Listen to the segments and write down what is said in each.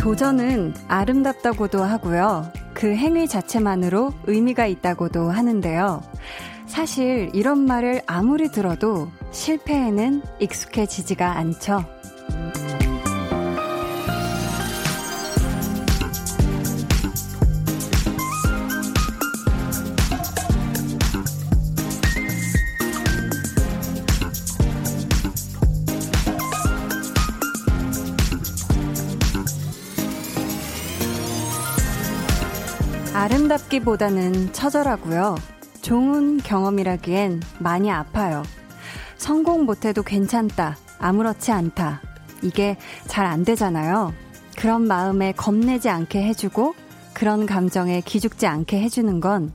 도전은 아름답다고도 하고요. 그 행위 자체만으로 의미가 있다고도 하는데요. 사실 이런 말을 아무리 들어도 실패에는 익숙해지지가 않죠. 아름답기보다는 처절하고요. 좋은 경험이라기엔 많이 아파요. 성공 못해도 괜찮다. 아무렇지 않다. 이게 잘 안 되잖아요. 그런 마음에 겁내지 않게 해주고 그런 감정에 기죽지 않게 해주는 건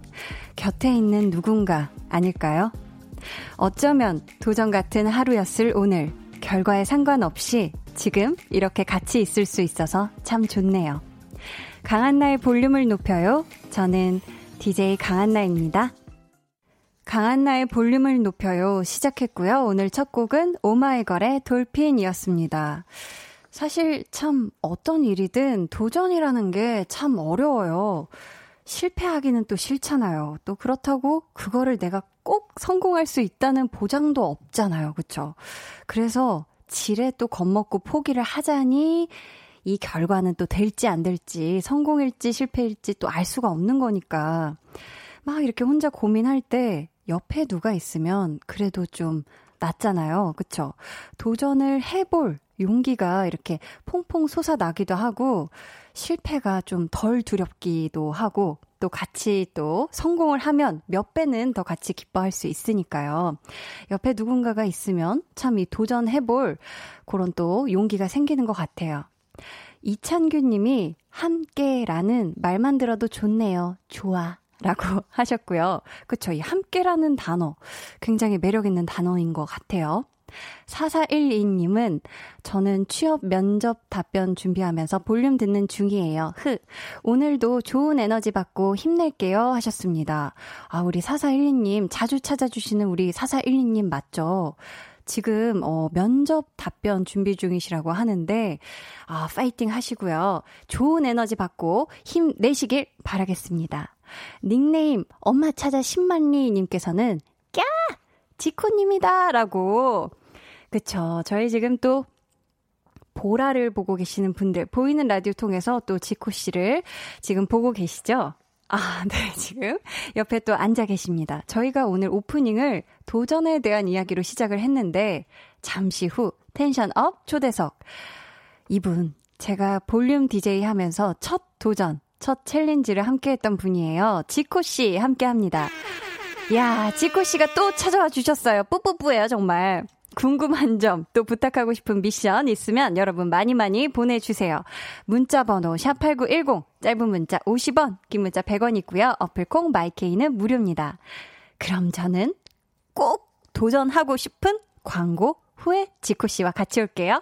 곁에 있는 누군가 아닐까요? 어쩌면 도전 같은 하루였을 오늘 결과에 상관없이 지금 이렇게 같이 있을 수 있어서 참 좋네요. 강한나의 볼륨을 높여요. 저는 DJ 강한나입니다. 강한나의 볼륨을 높여요. 시작했고요. 오늘 첫 곡은 오마이걸의 돌핀이었습니다. 사실 참 어떤 일이든 도전이라는 게 참 어려워요. 실패하기는 또 싫잖아요. 또 그렇다고 그거를 내가 꼭 성공할 수 있다는 보장도 없잖아요. 그쵸? 그래서 지레 또 겁먹고 포기를 하자니 이 결과는 또 될지 안 될지, 성공일지 실패일지 또 알 수가 없는 거니까. 막 이렇게 혼자 고민할 때 옆에 누가 있으면 그래도 좀 낫잖아요. 그쵸? 도전을 해볼 용기가 이렇게 퐁퐁 솟아나기도 하고, 실패가 좀 덜 두렵기도 하고, 또 같이 또 성공을 하면 몇 배는 더 같이 기뻐할 수 있으니까요. 옆에 누군가가 있으면 참 이 도전해볼 그런 또 용기가 생기는 것 같아요. 이찬규 님이 함께라는 말만 들어도 좋네요. 좋아. 라고 하셨고요. 그쵸. 이 함께라는 단어. 굉장히 매력있는 단어인 것 같아요. 4412님은 저는 취업 면접 답변 준비하면서 볼륨 듣는 중이에요. 흐. 오늘도 좋은 에너지 받고 힘낼게요. 하셨습니다. 아, 우리 4412님 자주 찾아주시는 우리 4412님 맞죠? 지금 어 면접 답변 준비 중이시라고 하는데 아 파이팅 하시고요. 좋은 에너지 받고 힘 내시길 바라겠습니다. 닉네임 엄마 찾아 10만리 님께서는 꺄! 지코 님이다! 라고. 그쵸. 저희 지금 또 보라를 보고 계시는 분들, 보이는 라디오 통해서 또 지코 씨를 지금 보고 계시죠? 아, 네, 지금 옆에 또 앉아 계십니다. 저희가 오늘 오프닝을 도전에 대한 이야기로 시작을 했는데, 잠시 후 tension up 초대석. 이분, 제가 볼륨 DJ 하면서 첫 도전, 첫 challenge를 함께 했던 분이에요. 지코씨 함께 합니다. 야, 지코씨가 또 찾아와 주셨어요. 뿌뿌뿌예요, 정말. 궁금한 점, 또 부탁하고 싶은 미션 있으면 여러분 많이 많이 보내주세요. 문자 번호 샵8910, 짧은 문자 50원, 긴 문자 100원 있고요. 어플콩 마이케이는 무료입니다. 그럼 저는 꼭 도전하고 싶은 광고 후에 지코 씨와 같이 올게요.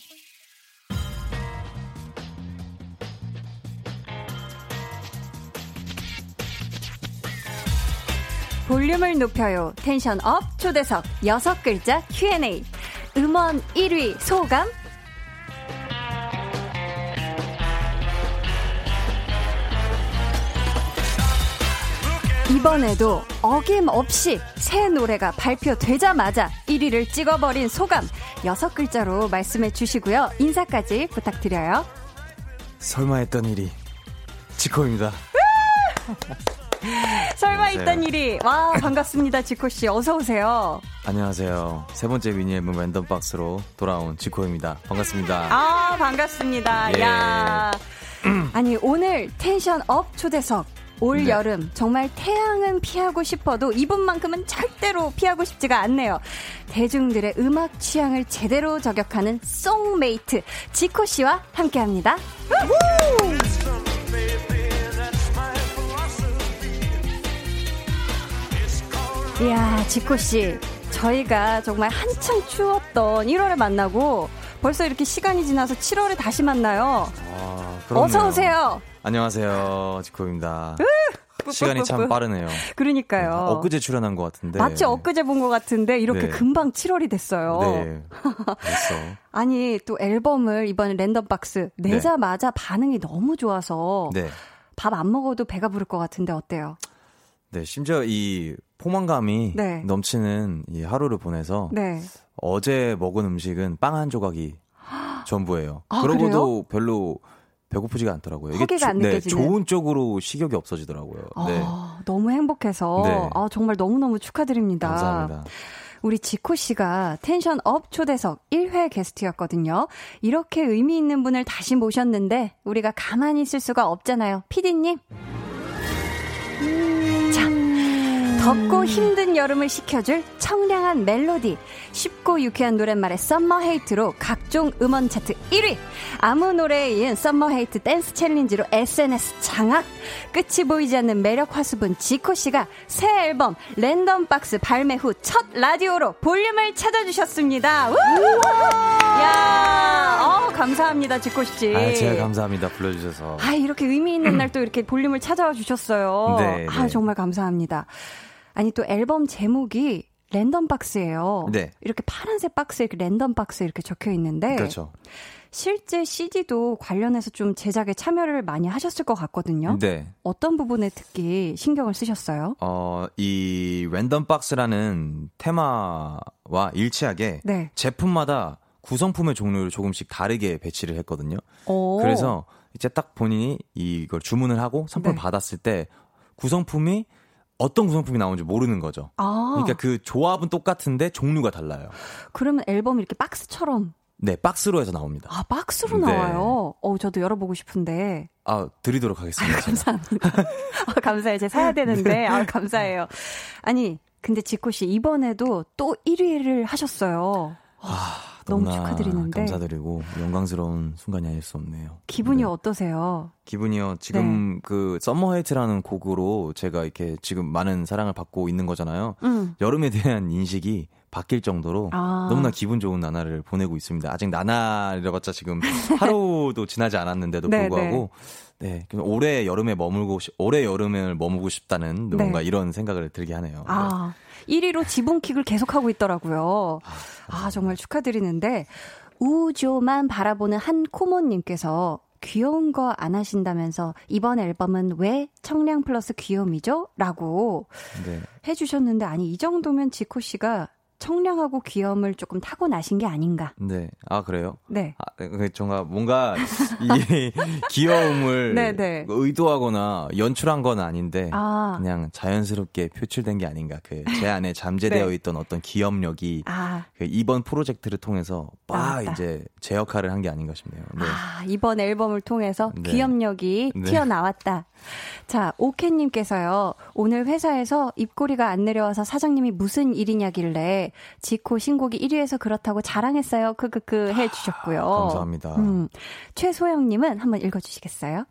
볼륨을 높여요. tension up 초대석 여섯 글자 Q&A. 음원 1위 소감? 이번에도 어김없이 새 노래가 발표되자마자 1위를 찍어버린 소감 여섯 글자로 말씀해 주시고요. 인사까지 부탁드려요. 설마 했던 일이 지코입니다. 설마 있던 일이. 와, 반갑습니다, 지코씨. 어서오세요. 안녕하세요. 세 번째 미니 앨범 Random Box로 돌아온 지코입니다. 반갑습니다. 아, 반갑습니다. 예. 야. 아니, 오늘 tension up 초대석. 올 네. 여름 정말 태양은 피하고 싶어도 이분만큼은 절대로 피하고 싶지가 않네요. 대중들의 음악 취향을 제대로 저격하는 songmate 지코 씨와 함께합니다. 이야, 지코씨. 저희가 정말 한창 추웠던 1월에 만나고 벌써 이렇게 시간이 지나서 7월에 다시 만나요. 아, 어서 오세요. 안녕하세요. 지코입니다. 시간이 참 빠르네요. 그러니까요. 네, 엊그제 출연한 것 같은데. 마치 엊그제 본 것 같은데 이렇게 네. 금방 7월이 됐어요. 네. 됐어. 아니 또 앨범을 이번에 랜덤박스 내자마자 네. 반응이 너무 좋아서 네. 밥안 먹어도 배가 부를 것 같은데 어때요? 네, 심지어 이 포만감이 네. 넘치는 이 하루를 보내서 네. 어제 먹은 음식은 빵 한 조각이 전부예요. 아, 그러고도 그래요? 별로 배고프지가 않더라고요. 이게 조, 네, 좋은 쪽으로 식욕이 없어지더라고요. 아, 네. 너무 행복해서 네. 아, 정말 너무너무 축하드립니다. 감사합니다. 우리 지코 씨가 tension up 초대석 1회 게스트였거든요. 이렇게 의미 있는 분을 다시 모셨는데 우리가 가만히 있을 수가 없잖아요. 피디님. 덥고 힘든 여름을 식혀줄 청량한 멜로디, 쉽고 유쾌한 노랫말의 Summer Hate로 각종 음원 차트 1위, 아무 노래에 이은 Summer Hate dance challenge로 SNS 장악, 끝이 보이지 않는 매력 화수분 지코 씨가 새 앨범 Random Box 발매 후 첫 라디오로 볼륨을 찾아주셨습니다. 야, 어, 감사합니다 지코 씨. 아, 제가 감사합니다 불러주셔서. 아, 이렇게 의미 있는 날 또 이렇게 볼륨을 찾아와 주셨어요. 네, 아, 네. 정말 감사합니다. 아니 또 앨범 제목이 Random Box예요. 네. 이렇게 파란색 박스에 이렇게 Random Box 이렇게 적혀 있는데 그렇죠. 실제 CD도 관련해서 좀 제작에 참여를 많이 하셨을 것 같거든요. 네. 어떤 부분에 특히 신경을 쓰셨어요? 어, 이 Random Box라는 테마와 일치하게 네. 제품마다 구성품의 종류를 조금씩 다르게 배치를 했거든요. 오. 그래서 이제 딱 본인이 이걸 주문을 하고 선물 네. 받았을 때 구성품이 어떤 구성품이 나오는지 모르는 거죠. 아. 그러니까 그 조합은 똑같은데 종류가 달라요. 그러면 앨범이 이렇게 박스처럼 네, 박스로 해서 나옵니다. 아, 박스로 네. 나와요? 어, 저도 열어보고 싶은데. 아, 드리도록 하겠습니다. 아, 감사합니다. 아, 감사해요. 제가 사야 되는데. 아, 감사해요. 아니, 근데 지코 씨, 이번에도 또 1위를 하셨어요. 아, 너무 축하드리는데. 감사드리고 영광스러운 순간이 아닐 수 없네요. 기분이 네. 어떠세요? 기분이요. 지금 네. 그 Summer Hate라는 곡으로 제가 이렇게 지금 많은 사랑을 받고 있는 거잖아요. 음. 여름에 대한 인식이 바뀔 정도로 아. 너무나 기분 좋은 나날을 보내고 있습니다. 아직 나날이라봤자 지금 하루도 지나지 않았는데도 네, 불구하고 네, 네 올해 여름에 머물고 올해 여름을 머물고 싶다는 뭔가 네. 이런 생각을 들게 하네요. 아. 네. 1위로 지붕킥을 계속하고 있더라고요. 아, 정말 축하드리는데, 우조만 바라보는 한 코모님께서 귀여운 거 안 하신다면서 이번 앨범은 왜 청량 플러스 귀요미죠? 라고 네. 해주셨는데, 아니, 이 정도면 지코 씨가 청량하고 귀여움을 조금 타고 나신 게 아닌가. 네. 아, 그래요? 네. 아, 그, 정말 뭔가 이 귀여움을 네, 네. 의도하거나 연출한 건 아닌데 아. 그냥 자연스럽게 표출된 게 아닌가. 그 제 안에 잠재되어 네. 있던 어떤 기억력이 아. 그 이번 프로젝트를 통해서 막 이제 제 역할을 한 게 아닌가 싶네요. 네. 아, 이번 앨범을 통해서 네. 귀엽력이 네. 튀어나왔다. 자, 오케님께서요. 오늘 회사에서 입꼬리가 안 내려와서 사장님이 무슨 일이냐길래 지코 신곡이 1위에서 그렇다고 자랑했어요. 크크크 해주셨고요. 감사합니다. 음, 최소영님은 한번 읽어주시겠어요?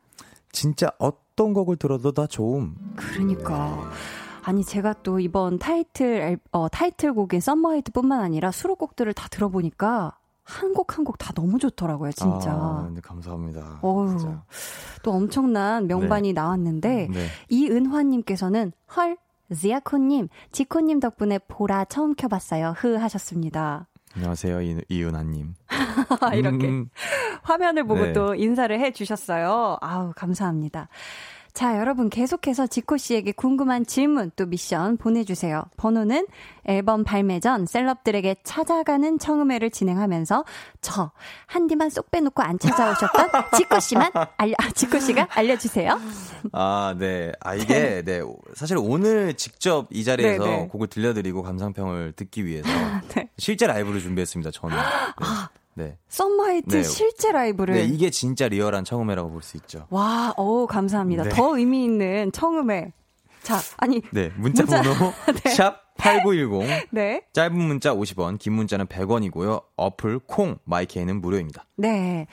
진짜 어떤 곡을 들어도 다 좋음. 그러니까. 아니 제가 또 이번 타이틀 어 타이틀곡인 썸머헤이트뿐만 아니라 수록곡들을 다 들어보니까 한 곡 한 곡 다 너무 좋더라고요, 진짜. 아, 네, 감사합니다. 어휴, 또 엄청난 명반이 네. 나왔는데, 네. 이은화님께서는, 헐, 지아코님, 지코님 덕분에 보라 처음 켜봤어요. 흐 하셨습니다. 안녕하세요, 이, 이은하님. 이렇게 음. 화면을 보고 네. 또 인사를 해 주셨어요. 아우, 감사합니다. 자, 여러분 계속해서 지코 씨에게 궁금한 질문 또 미션 보내주세요. 번호는 앨범 발매 전 셀럽들에게 찾아가는 청음회를 진행하면서 저 한디만 쏙 빼놓고 안 찾아오셨던 지코 씨만 알려, 아, 지코 씨가 알려주세요. 아, 네. 아, 이게, 네. 사실 오늘 직접 이 자리에서 네네. 네. 곡을 들려드리고 감상평을 듣기 위해서 네. 실제 라이브를 준비했습니다, 저는. 네. 아, 네. Summer Hate 네. 실제 라이브를. 네, 이게 진짜 리얼한 청음회라고 볼 수 있죠. 와, 어 감사합니다. 네. 더 의미 있는 청음회. 자, 아니. 네, 문자, 문자 번호 네. 샵 8910. 네. 짧은 문자 50원, 긴 문자는 100원이고요. 어플 콩 마이케이는 무료입니다. 네.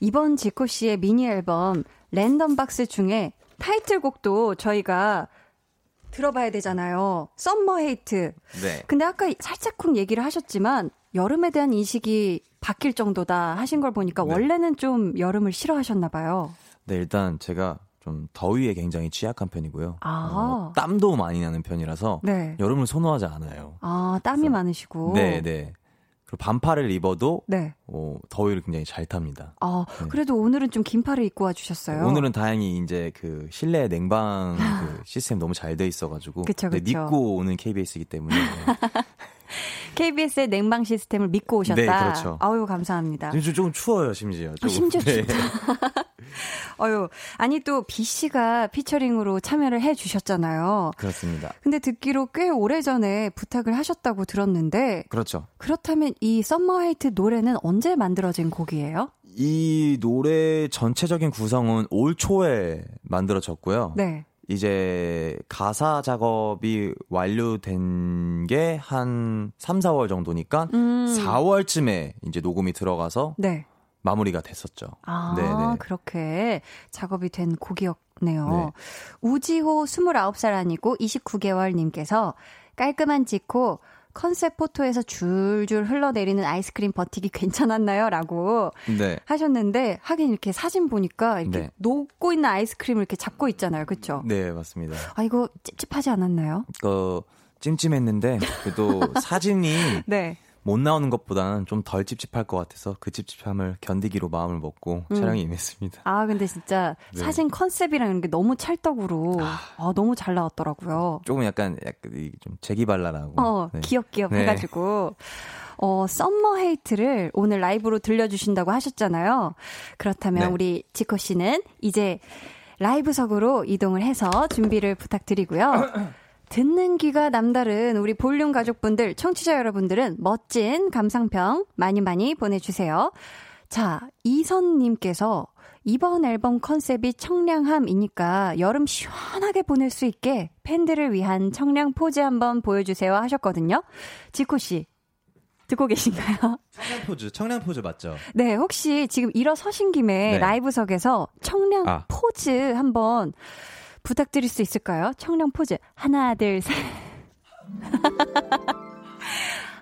이번 지코 씨의 미니 앨범 Random Box 중에 타이틀곡도 저희가 들어봐야 되잖아요. Summer Hate. 네. 근데 아까 살짝쿵 얘기를 하셨지만 여름에 대한 인식이 바뀔 정도다 하신 걸 보니까 네. 원래는 좀 여름을 싫어하셨나 봐요. 네, 일단 제가 좀 더위에 굉장히 취약한 편이고요. 아. 어, 땀도 많이 나는 편이라서 네. 여름을 선호하지 않아요. 아, 땀이 그래서, 많으시고. 네, 네. 그리고 반팔을 입어도 네. 어, 더위를 굉장히 잘 탑니다. 아, 네. 그래도 오늘은 좀 긴팔을 입고 와 주셨어요. 오늘은 다행히 이제 그 실내 냉방 그 시스템 너무 잘 돼 있어 가지고 그쵸, 그쵸. 믿고 오는 KBS이기 때문에 KBS의 냉방 시스템을 믿고 오셨다. 네, 그렇죠. 아유, 감사합니다. 지금 조금 추워요, 심지어. 조금. 아, 심지어 네. 어유 아니 또 비 씨가 피처링으로 참여를 해 주셨잖아요. 그렇습니다. 근데 듣기로 꽤 오래전에 부탁을 하셨다고 들었는데 그렇죠. 그렇다면 이 Summer Hate 노래는 언제 만들어진 곡이에요? 이 노래 전체적인 구성은 올 초에 만들어졌고요. 네. 이제 가사 작업이 완료된 게 한 3, 4월 정도니까 음. 4월쯤에 이제 녹음이 들어가서 네. 마무리가 됐었죠. 아, 네네. 그렇게 작업이 된 곡이었네요. 네. 우지호 29살 아니고 29개월 님께서 깔끔한 지코 컨셉 포토에서 줄줄 흘러내리는 아이스크림 버티기 괜찮았나요? 라고 네. 하셨는데 하긴 이렇게 사진 보니까 이렇게 네. 녹고 있는 아이스크림을 이렇게 잡고 있잖아요. 그렇죠? 네, 맞습니다. 아, 이거 찝찝하지 않았나요? 그 찜찜했는데 그래도 사진이 네. 못 나오는 것보다는 좀 덜 찝찝할 것 같아서 그 찝찝함을 견디기로 마음을 먹고 음. 촬영에 임했습니다. 아 근데 진짜 네. 사진 컨셉이랑 이런 게 너무 찰떡으로 아. 아, 너무 잘 나왔더라고요. 조금 약간 약간 좀 재기발랄하고 어 네. 귀엽귀엽 네. 해가지고 어 Summer Hate를 오늘 라이브로 들려주신다고 하셨잖아요. 그렇다면 네. 우리 지코 씨는 이제 라이브석으로 이동을 해서 준비를 부탁드리고요. 듣는 귀가 남다른 우리 볼륨 가족분들, 청취자 여러분들은 멋진 감상평 많이 많이 보내주세요. 자, 이선님께서 이번 앨범 컨셉이 청량함이니까 여름 시원하게 보낼 수 있게 팬들을 위한 청량 포즈 한번 보여주세요 하셨거든요. 지코씨, 듣고 계신가요? 청량 포즈, 청량 포즈 맞죠? 네, 혹시 지금 일어서신 김에 네. 라이브석에서 청량 아. 포즈 한번 부탁드릴 수 있을까요? 청량 포즈. 하나, 둘, 셋.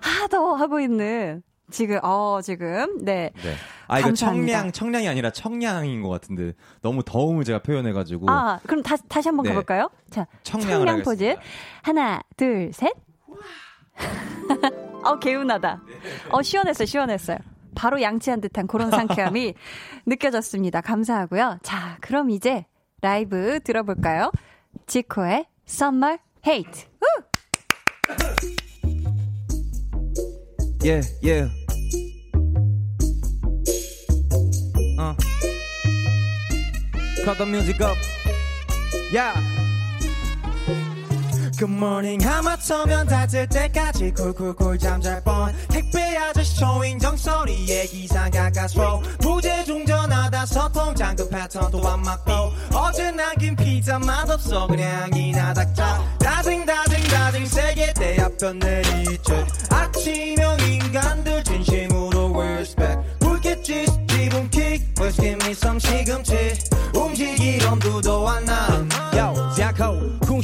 하더 하고 있는 지금 어 지금 네. 네. 아 이거 청량 청량이 아니라 청량인 것 같은데 너무 더움을 제가 표현해가지고. 아 그럼 다 다시 한번 네. 가볼까요? 자 청량 포즈 하나 둘 셋. 어 개운하다. 어 시원했어요 시원했어요. 바로 양치한 듯한 그런 상쾌함이 느껴졌습니다. 감사하고요. 자 그럼 이제 라이브 들어볼까요? 지코의 Summer Hate. Yeah, yeah. Uh. Cut the music up. Yeah. Good morning 하마터면 닿을 때까지 쿨쿨쿨 잠잘 뻔 택배 아저씨 초인종 소리에 기상 가까스로 부재중 전화 다섯 통 잠금 패턴도 안 맞고 어제 남긴 피자 맛없어. 그냥 이나 닥자 다징 다징 다징 세게 대합변 내리쬐 아침형 인간들 진심으로 respect. 불겠지 기분 킥 Let's give me some 시금치. 움직일 엄두도 안나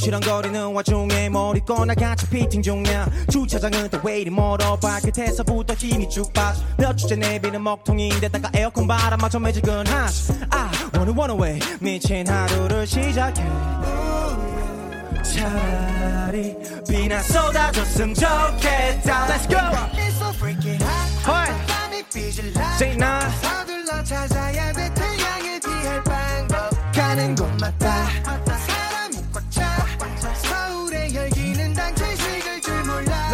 궁시렁거리는 와중에 머리 꺼 나 같이 피팅 중이야. 주차장은 또왜 이리 멀어? 발끝에서부터 힘이 쭉 빠져 몇 주째 내비는 먹통인데다가 에어컨 바람마저 매지근하시 I wanna run away 미친 하루를 시작해. 차라리 비나 쏟아졌으면 좋겠다. Let's go! It's so freaking hot. Say nah. 서둘러 찾아야 돼. 태양에 피할 방법. 가는 곳마다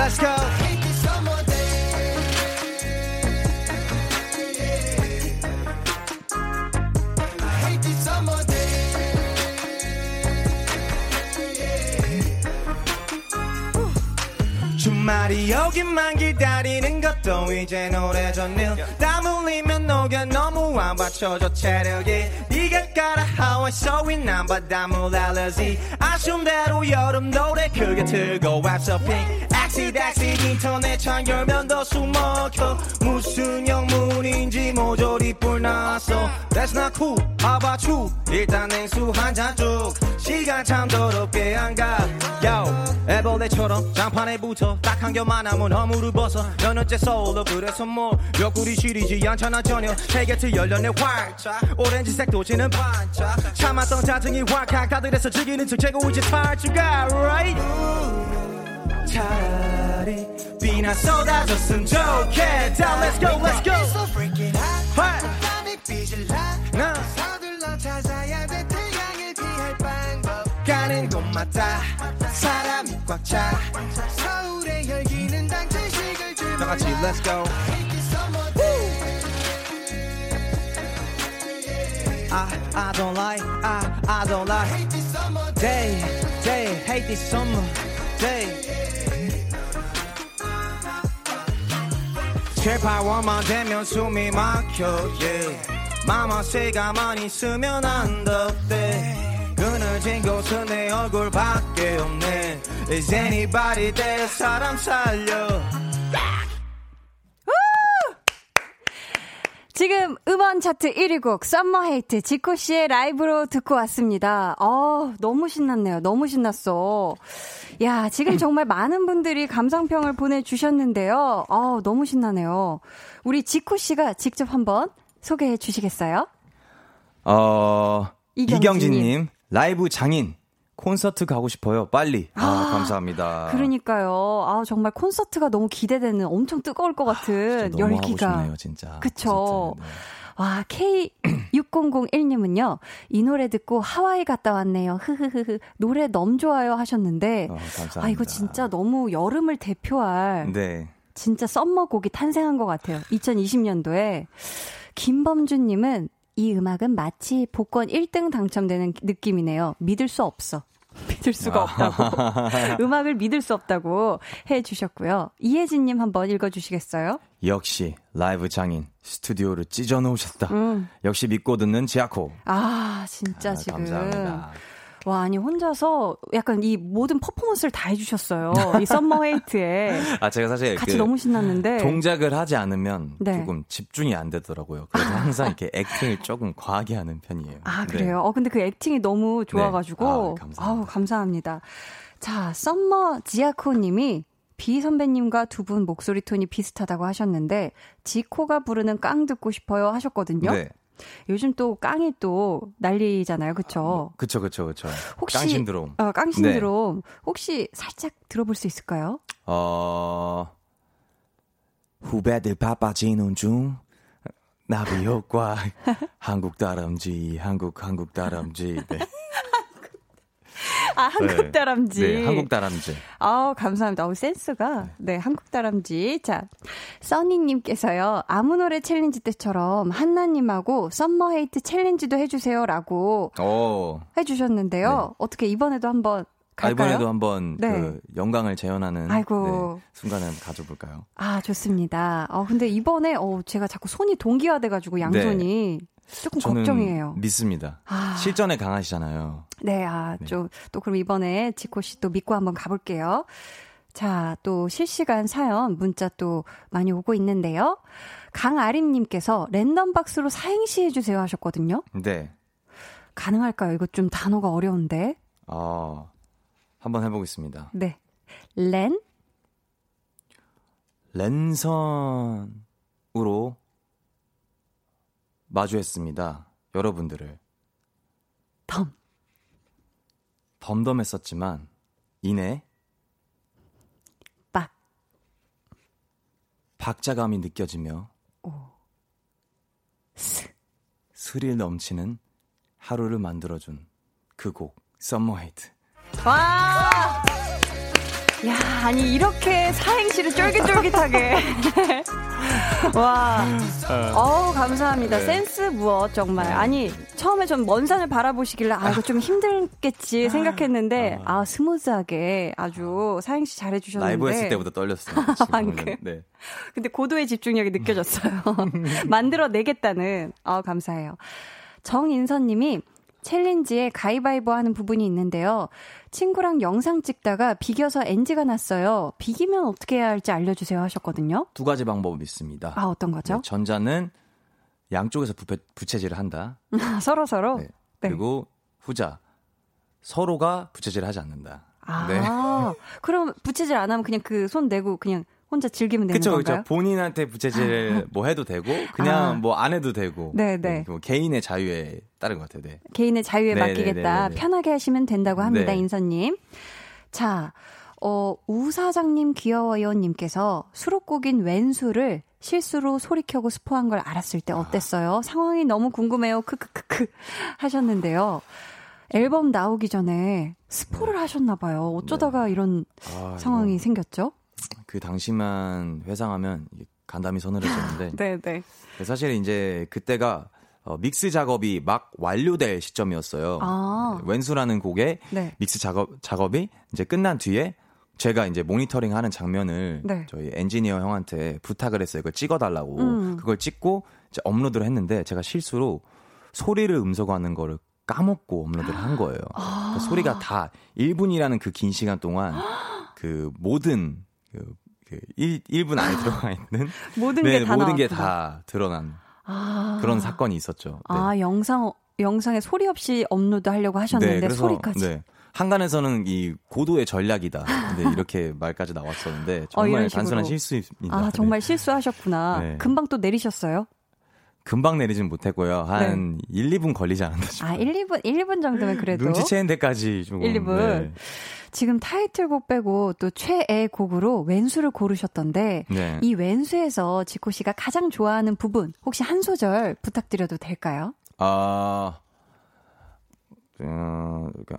Let's go. 주말이 오기만 기다리는 것도 이제 오래전 일땀 흘리면 녹여 너무 안 받쳐줘 체력이. 네가 깔아 How I so in 남바다물 알러지. 아쉬운 대로 여름 노래 크게 틀고 앱서핑 닥시 닥시 인터넷 창 열면 더 숨막혀 무슨 영문인지 뭐 모조리 뿔 났어. That's not cool. How about you 일단 냉수 한잔 쭉. 시간 참 더럽게 안가. Yo 애벌레처럼 장판에 붙어. 딱 한 겹만 하면 허물을 벗어. 여는째 서울로 그래서 뭐 옆구리 시리지 않잖아 전혀 세계트 열려내 활짝. 오렌지색 도지는 반짝. 참았던 짜증이 활칵 다들에서 즐기는 척 재고 이제 탈주가 right? 차 라리 비나 쏟아졌으면 좋겠다 Let's go let's go 나 서둘러 찾아야 돼 태양을 피할 방법 가는 곳마다 사람이 꽉차 서울의 열기는 당체식을 주다 같이 Let's go I, I don't like, I, I don't like Day, day, hate this summer Day 제발 원만 되면 숨이 막혀 yeah. 마마새 가만히 있으면 안 덥대. 그늘진 곳은 내 얼굴밖에 없네. Is anybody there 사람 살려 지금 음원 차트 1위 곡 Summer Hate 지코 씨의 라이브로 듣고 왔습니다. 어, 너무 신났네요. 너무 신났어. 야, 지금 정말 많은 분들이 감상평을 보내 주셨는데요. 어, 너무 신나네요. 우리 지코 씨가 직접 한번 소개해 주시겠어요? 어, 이경진 님, 라이브 장인 콘서트 가고 싶어요. 빨리. 아, 아, 감사합니다. 그러니까요. 아, 정말 콘서트가 너무 기대되는 엄청 뜨거울 것 같은 아, 열기가. 싶네요, 진짜. 그쵸. 네. 와, K6001님은요, 이 노래 듣고 하와이 갔다 왔네요. 흐흐흐흐. 노래 너무 좋아요 하셨는데. 어. 아, 이거 진짜 너무 여름을 대표할. 네. 진짜 썸머곡이 탄생한 것 같아요. 2020년도에. 김범준님은 이 음악은 마치 복권 1등 당첨되는 느낌이네요. 믿을 수 없어. 믿을 수가 없다고. 음악을 믿을 수 없다고 해 주셨고요. 이혜진 님 한번 읽어 주시겠어요? 역시 라이브 장인 스튜디오를 찢어 놓으셨다. 음. 역시 믿고 듣는 지아코. 아, 진짜 아, 지금. 감사합니다. 와, 아니, 혼자서 약간 이 모든 퍼포먼스를 다 해주셨어요. 이 Summer Hate에. 아, 제가 사실. 같이 그 너무 신났는데. 동작을 하지 않으면 네. 조금 집중이 안 되더라고요. 그래서 아. 항상 이렇게 acting을 조금 과하게 하는 편이에요. 아, 네. 그래요? 네. 어, 근데 그 acting이 너무 좋아가지고. 네. 아, 감사합니다. 아우, 감사합니다. 자, Summer 지아코 님이 비 선배님과 두 분 목소리 톤이 비슷하다고 하셨는데, 지코가 부르는 깡 듣고 싶어요 하셨거든요. 네. 요즘 또 깡이 또 난리잖아요. 그쵸? 그쵸, 그쵸, 그쵸. 혹시. 깡 신드롬. 어, 깡 신드롬. 네. 혹시 살짝 들어볼 수 있을까요? 어, 후배들 바빠지는 중. 나비 효과. 한국 다람쥐, 한국, 한국 다람쥐. 네. 아, 한국 다람쥐. 네, 네, 한국 다람쥐. 아, 감사합니다. 어, 센스가. 네, 한국 다람쥐. 자, 써니님께서요, 아무 노래 챌린지 때처럼 한나님하고 Summer Hate 챌린지도 해주세요라고 오. 해주셨는데요. 네. 어떻게 이번에도 한번 갈까요? 아, 이번에도 한번 네. 그 영광을 재현하는 아이고. 네, 순간을 가져볼까요? 아 좋습니다. 어 근데 이번에 어 제가 자꾸 손이 동기화돼가지고 양손이 네. 조금 걱정이에요. 믿습니다. 아. 실전에 강하시잖아요. 네, 아, 네. 좀, 또 그럼 이번에 지코 씨 또 믿고 한번 가볼게요. 자, 또 실시간 사연, 문자 또 많이 오고 있는데요. 강아림님께서 랜덤 박스로 사행시 해주세요 하셨거든요. 네. 가능할까요? 이거 좀 단어가 어려운데. 어, 한번 해보겠습니다. 네. 랜? 랜선으로 마주했습니다. 여러분들을. 덤. 덤덤했었지만 이내 박. 박자감이 느껴지며 오. 스. 스릴 넘치는 하루를 만들어준 그 곡 Summer Hate. 와! 야, 아니 이렇게 사행시를 쫄깃쫄깃하게. 와, 어우 감사합니다. 네. 센스 무엇 정말. 네. 아니 처음에 좀 먼 산을 바라보시길래 아 이거 좀 힘들겠지 생각했는데 아, 아 smooth하게 아주 사행시 잘해주셨는데 라이브 했을 때보다 떨렸어요. 방금. 네. 근데 고도의 집중력이 느껴졌어요. 만들어 내겠다는. 아 감사해요. 정인선님이 챌린지에 가위바위보 하는 부분이 있는데요. 친구랑 영상 찍다가 비겨서 NG가 났어요. 비기면 어떻게 해야 할지 알려주세요 하셨거든요. 두 가지 방법이 있습니다. 아, 어떤 거죠? 네, 전자는 양쪽에서 부패, 부채질을 한다. 서로 서로. 네. 네. 그리고 후자 서로가 부채질을 하지 않는다. 아, 네. 그럼 부채질 안 하면 그냥 그 손 내고 그냥 혼자 즐기면 되는 그쵸, 건가요? 그쵸. 본인한테 부채질 뭐 해도 되고 그냥 아. 뭐안 해도 되고. 네, 네. 뭐 개인의 자유에 따른 것 같아요. 네. 개인의 자유에 네, 네 맡기겠다. 네, 네, 편하게 하시면 된다고 합니다, 인선님. 자, 어, 우 사장님 귀여워요 님께서 수록곡인 왼수를 실수로 소리 켜고 스포한 걸 알았을 때 어땠어요? 아. 상황이 너무 궁금해요. 크크크크 하셨는데요. 앨범 나오기 전에 스포를 네. 하셨나 봐요. 어쩌다가 네. 이런 아, 상황이 이거. 생겼죠? 그 당시만 회상하면 간담이 서늘해졌는데. 네, 네. 사실 이제 그때가 어, 믹스 작업이 막 완료될 시점이었어요. 아. 왼수라는 곡의 네. 믹스 작업 작업이 이제 끝난 뒤에 제가 이제 모니터링 하는 장면을 네. 저희 엔지니어 형한테 부탁을 했어요. 그걸 찍어달라고. 음. 그걸 찍고 이제 업로드를 했는데 제가 실수로 소리를 음소거하는 거를 까먹고 업로드를 한 거예요. 아. 그 소리가 다 1분이라는 그 긴 시간 동안 그 모든 그, 그 1, 1분 안에 들어가 있는 모든 네, 게다 모든 게 다 드러난 아. 그런 사건이 있었죠. 네. 아, 영상 영상에 소리 없이 업로드 하려고 하셨는데 네, 그래서, 소리까지. 네. 항간에서는 이 고도의 전략이다. 근데 이렇게 말까지 나왔었는데 어, 정말 어, 단순한 실수입니다. 아, 정말 실수하셨구나. 네. 금방 또 내리셨어요? 금방 내리진 못했고요. 한 네. 1, 2분 걸리지 않았나 싶어요. 아, 1, 2분, 1, 2분 정도면 그래도. 눈치채는 데까지 좀. 1, 2분. 네. 지금 타이틀곡 빼고 또 최애 곡으로 왼수를 고르셨던데 네. 이 왼수에서 지코 씨가 가장 좋아하는 부분 혹시 한 소절 부탁드려도 될까요? 아, 어, 그러니까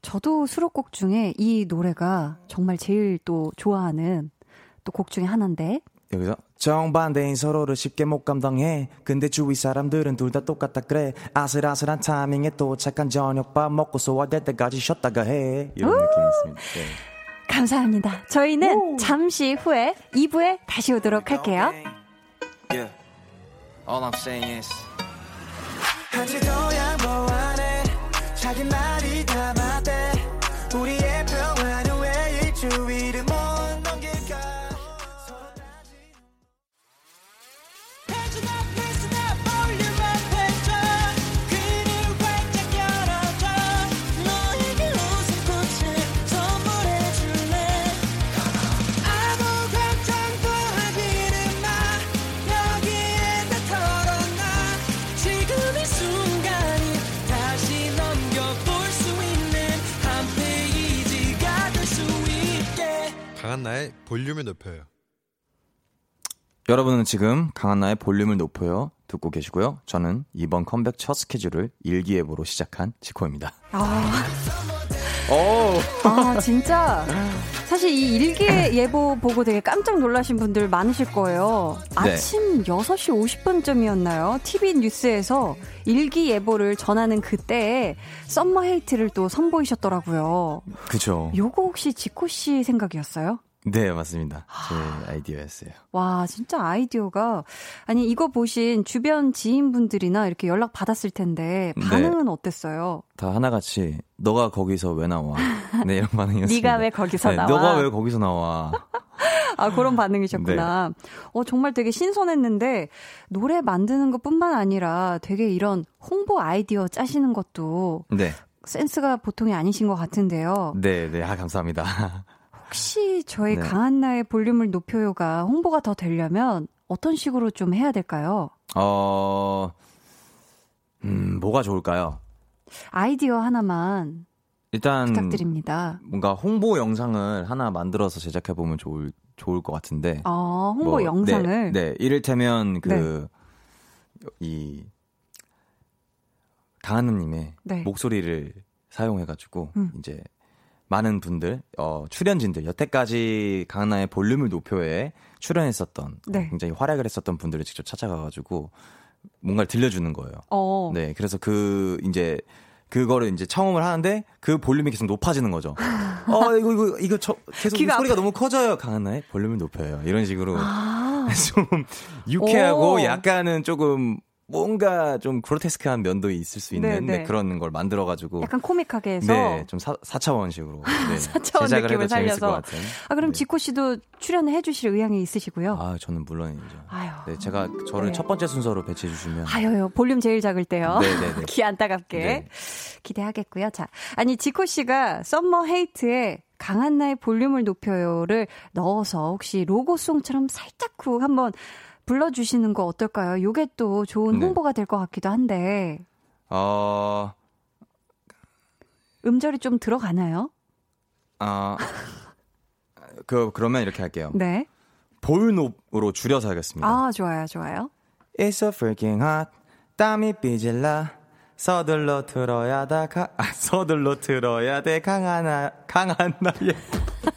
저도 수록곡 중에 이 노래가 정말 제일 또 좋아하는 또 곡 중에 하나인데 여기서 정반대인 서로를 쉽게 못 감당해. 근데 주위 사람들은 둘 다 똑같다 그래 아슬아슬한 타이밍에 도착한 저녁밥 먹고 소화될 때까지 쉬었다가 해. 이런 느낌이 있습니다. 네. 감사합니다. 저희는 오. 잠시 후에 2부에 다시 오도록 할게요. yeah. 강한나의 볼륨을 높여요. 여러분은 지금 강한나의 볼륨을 높여요 듣고 계시고요. 저는 이번 컴백 첫 스케줄을 일기예보로 시작한 지코입니다. 아, 아 진짜 사실 이 일기 예보 보고 되게 깜짝 놀라신 분들 많으실 거예요. 네. 아침 네. 6시 50분쯤이었나요? TV 뉴스에서 일기 예보를 전하는 그때에 Summer Hate를 또 선보이셨더라고요. 그죠. 요거 혹시 지코 씨 생각이었어요? 네, 맞습니다. 제 아이디어였어요. 와, 진짜 아이디어가 아니 이거 보신 주변 지인분들이나 이렇게 연락 받았을 텐데 네. 반응은 네. 어땠어요? 다 하나같이 너가 거기서 왜 나와? 네, 이런 반응이었어요. 네가 왜 거기서 네, 나와? 너가 왜 거기서 나와? 아, 그런 반응이셨구나. 네. 어, 정말 되게 신선했는데, 노래 만드는 것 뿐만 아니라 되게 이런 홍보 아이디어 짜시는 것도 네. 센스가 보통이 아니신 것 같은데요. 네, 네. 아, 감사합니다. 혹시 저희 네. 강한나의 볼륨을 높여요가 홍보가 더 되려면 어떤 식으로 좀 해야 될까요? 어, 음, 뭐가 좋을까요? 아이디어 하나만 일단 부탁드립니다. 뭔가 홍보 영상을 하나 만들어서 제작해 보면 좋을 좋을 것 같은데. 아, 홍보 뭐, 영상을. 네, 네, 이를테면 그이 네. 강하느님의 네. 목소리를 사용해가지고 음. 이제 많은 분들, 어, 출연진들, 여태까지 강한나의 볼륨을 높여에 출연했었던, 네. 굉장히 활약을 했었던 분들을 직접 찾아가가지고, 뭔가를 들려주는 거예요. 어. 네, 그래서 그, 이제, 그거를 이제 청음을 하는데 그 볼륨이 계속 높아지는 거죠. 어, 이거, 이거, 이거 저, 계속 소리가 아파. 너무 커져요. 강한나의 볼륨을 높여요. 이런 식으로. 아. 좀 유쾌하고 오. 약간은 조금 뭔가 좀 그로테스크한 면도 있을 수 있는 네, 네. 네, 그런 걸 만들어가지고 약간 코믹하게 해서 네, 좀 사, 4차원식으로 네, 4차원 느낌을 살려서 아 그럼 네. 지코 씨도 출연을 해주실 의향이 있으시고요? 아 저는 물론이죠. 아유, 네, 제가 저를 네. 첫 번째 순서로 배치해 주시면 아유요 볼륨 제일 작을 때요. 네네네. 귀 안따갑게 기대하겠고요. 자 아니 지코 씨가 Summer Hate에 강한나의 볼륨을 높여요를 넣어서 혹시 로고송처럼 살짝 쿵 한번 불러주시는 거 어떨까요? 요게 또 좋은 네. 홍보가 될 것 같기도 한데. 어. 음절이 좀 들어가나요? 아. 그, 그러면 이렇게 할게요. 네. 볼높으로 줄여서 하겠습니다. 아, 좋아요, 좋아요. It's so freaking hot. 땀이 삐질라. 서둘러 들어야 다, 가, 아, 서둘러 들어야 돼. 강한, 강한 나의.